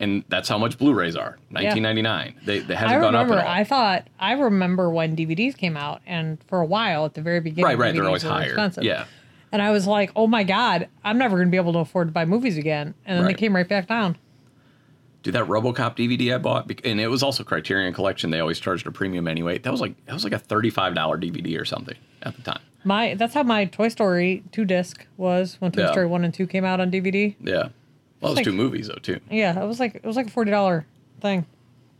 And that's how much Blu-rays are. 1999. They, they hasn't I gone up remember. at all. I thought. I remember when DVDs came out, and for a while at the very beginning, right, right. They're always higher. Expensive. Yeah. And I was like, oh my God, I'm never going to be able to afford to buy movies again. And then Right. they came right back down. Dude, that RoboCop DVD I bought, and it was also Criterion Collection. They always charged a premium anyway. That was like that was like a thirty-five dollar DVD or something at the time. My That's how my Toy Story 2 disc was when Toy Yeah. Story 1 and 2 came out on DVD. Yeah, well, it was like- two movies though too. Yeah, it was like it was like a $40 thing.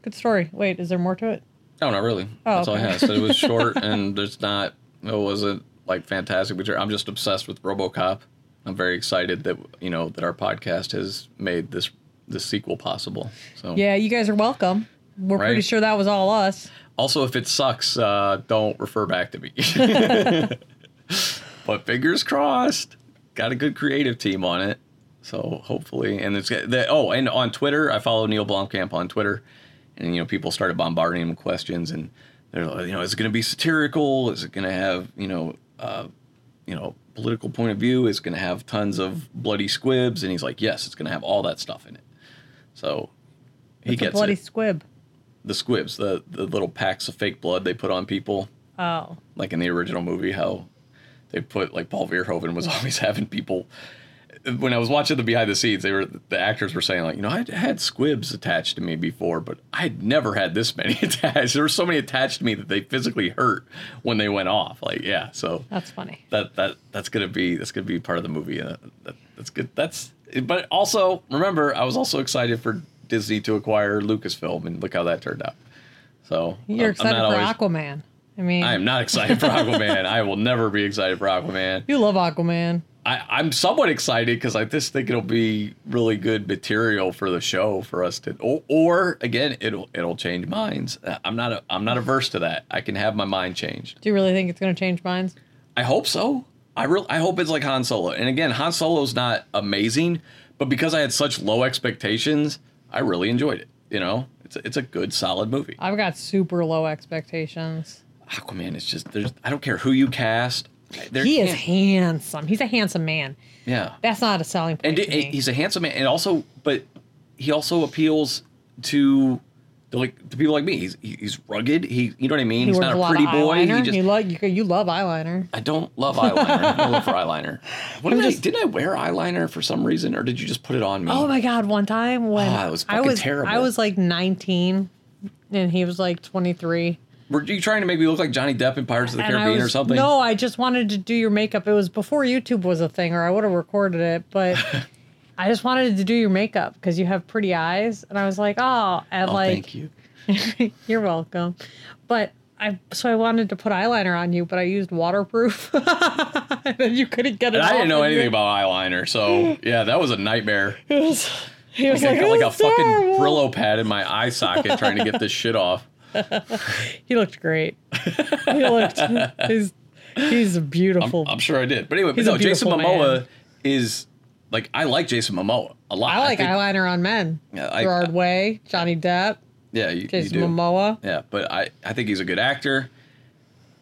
Good story. Wait, is there more to it? No, not really. Oh, That's all I okay. had. So it was [LAUGHS] short, and there's not. It wasn't like fantastic. But I'm just obsessed with RoboCop. I'm very excited that you know that our podcast has made this this sequel possible. So Yeah, you guys are welcome. We're pretty sure that was all us. Also, if it sucks, uh, don't refer back to me. [LAUGHS] but fingers crossed. Got a good creative team on it. So hopefully, and it's the, oh, and on Twitter, I follow Neil Blomkamp on Twitter, and you know people started bombarding him with questions, and they're like, you know, is it going to be satirical? Is it going to have you know, uh, you know, political point of view? Is going to have tons of bloody squibs? And he's like, yes, it's going to have all that stuff in it. So he a gets bloody it. squib. the squibs, the the little packs of fake blood they put on people Oh. like in the original movie, how they put like Paul Verhoeven was [LAUGHS] always having people. When I was watching the behind the scenes, they were the actors were saying like, you know, I had squibs attached to me before, but I'd never had this [LAUGHS] many attached. There were so many attached to me that they physically hurt when they went off. Like, yeah, so That's funny. that that that's gonna be that's gonna be part of the movie. Uh, that, that's good. That's but also remember, I was also excited for Disney to acquire Lucasfilm, and look how that turned out. So You're I'm- I'm excited not for always- Aquaman. I mean, I am not excited for Aquaman. I will never be excited for Aquaman. you love Aquaman. I, I'm somewhat excited because I just think it'll be really good material for the show for us to, or, or again, it'll it'll change minds. Uh, I'm not a, I'm not averse to that. I can have my mind changed. Do you really think it's going to change minds? I hope so. I real I hope it's like Han Solo. And again, Han Solo's not amazing, but because I had such low expectations, I really enjoyed it. You know, it's a, it's a good solid movie. I've got super low expectations. Aquaman is just there's I don't care who you cast. There he is can't- handsome. He's a handsome man. yeah. That's not a selling point. and me. he's a handsome man, and also, but he also appeals to the, like to people like me. He's he's rugged. He, you know what I mean. he he's not a pretty boy. He just, you love you, you love eyeliner. I don't love eyeliner. I don't love for eyeliner. [LAUGHS] What did I, didn't I wear eyeliner for some reason, or did you just put it on me? Oh my god! One time when oh, it was I was terrible. I was like 19, and he was like 23. Were you trying to make me look like Johnny Depp in Pirates of the And Caribbean or something? No, I just wanted to do your makeup. It was before YouTube was a thing, or I would have recorded it. But [LAUGHS] I just wanted to do your makeup because you have pretty eyes, and I was like, oh, and Oh, like, thank you. [LAUGHS] you're welcome. But I so I wanted to put eyeliner on you, but I used waterproof, [LAUGHS] and then you couldn't get it. I didn't know anything you- about eyeliner, so yeah, that was a nightmare. It was, he was Like, like, I got like a "It's fucking. Brillo pad in my eye socket trying to get this shit off. [LAUGHS] He looked great. He looked. he's he's a beautiful. I'm sure I did. But anyway, but He's a no, Jason beautiful Momoa man. is like I like Jason Momoa a lot. I like think- eyeliner on men. Yeah, I- Gerard Way, Johnny Depp, Yeah, you, you Jason do. Momoa. Yeah, but I I think he's a good actor.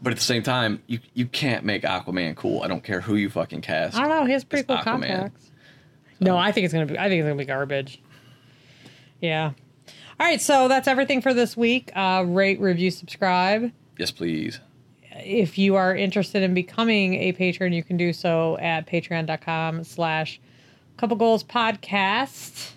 But at the same time, you you can't make Aquaman cool. I don't care who you fucking cast. I don't know. He has pretty It's cool Aquaman. contacts. No, I think it's gonna be. I think it's gonna be garbage. Yeah. All right, so that's everything for this week. Uh, rate, review, subscribe. Yes, please. If you are interested in becoming a patron, you can do so at patreon.com slash couple goals podcast.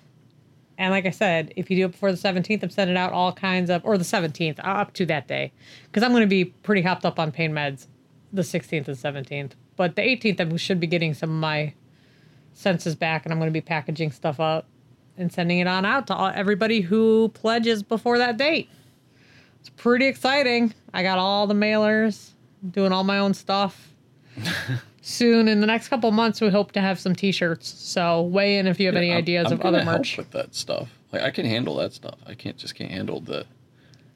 And like I said, if you do it before the 17th, I'm sending out all kinds of, or the 17th, uh, up to that day. Because I'm going to be pretty hopped up on pain meds the 16th and 17th. But the 18th, I should be getting some of my senses back, and I'm going to be packaging stuff up and sending it on out to all, everybody who pledges before that date. It's pretty exciting. I got all the mailers, doing all my own stuff. [LAUGHS] Soon, in the next couple months, we hope to have some T-shirts. So weigh in if you have any I'm- ideas I'm of other help merch. with that stuff. Like I can handle that stuff. I can't just can't handle the,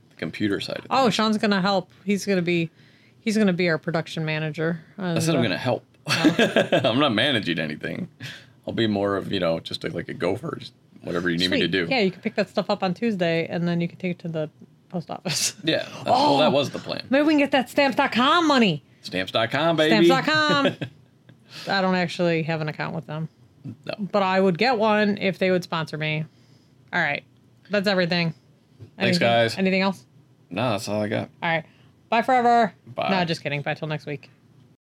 the computer side. Of Oh, things. Sean's gonna help. He's gonna be, he's gonna be our production manager. I said I'm uh, gonna help. [LAUGHS] I'm not managing anything. I'll be more of you know just like, like a gopher, just whatever you need me to do. Yeah, you can pick that stuff up on Tuesday, and then you can take it to the post office. [LAUGHS] Yeah. That's, oh. Well, Oh. that was the plan. Maybe we can get that stamps.com money. Stamps.com, baby. Stamps.com. [LAUGHS] I don't actually have an account with them, no. but I would get one if they would sponsor me. All right, that's everything. Thanks, Anything- guys. Anything else? No, that's all I got. All right. Bye forever. Bye. No, just kidding. Bye till next week.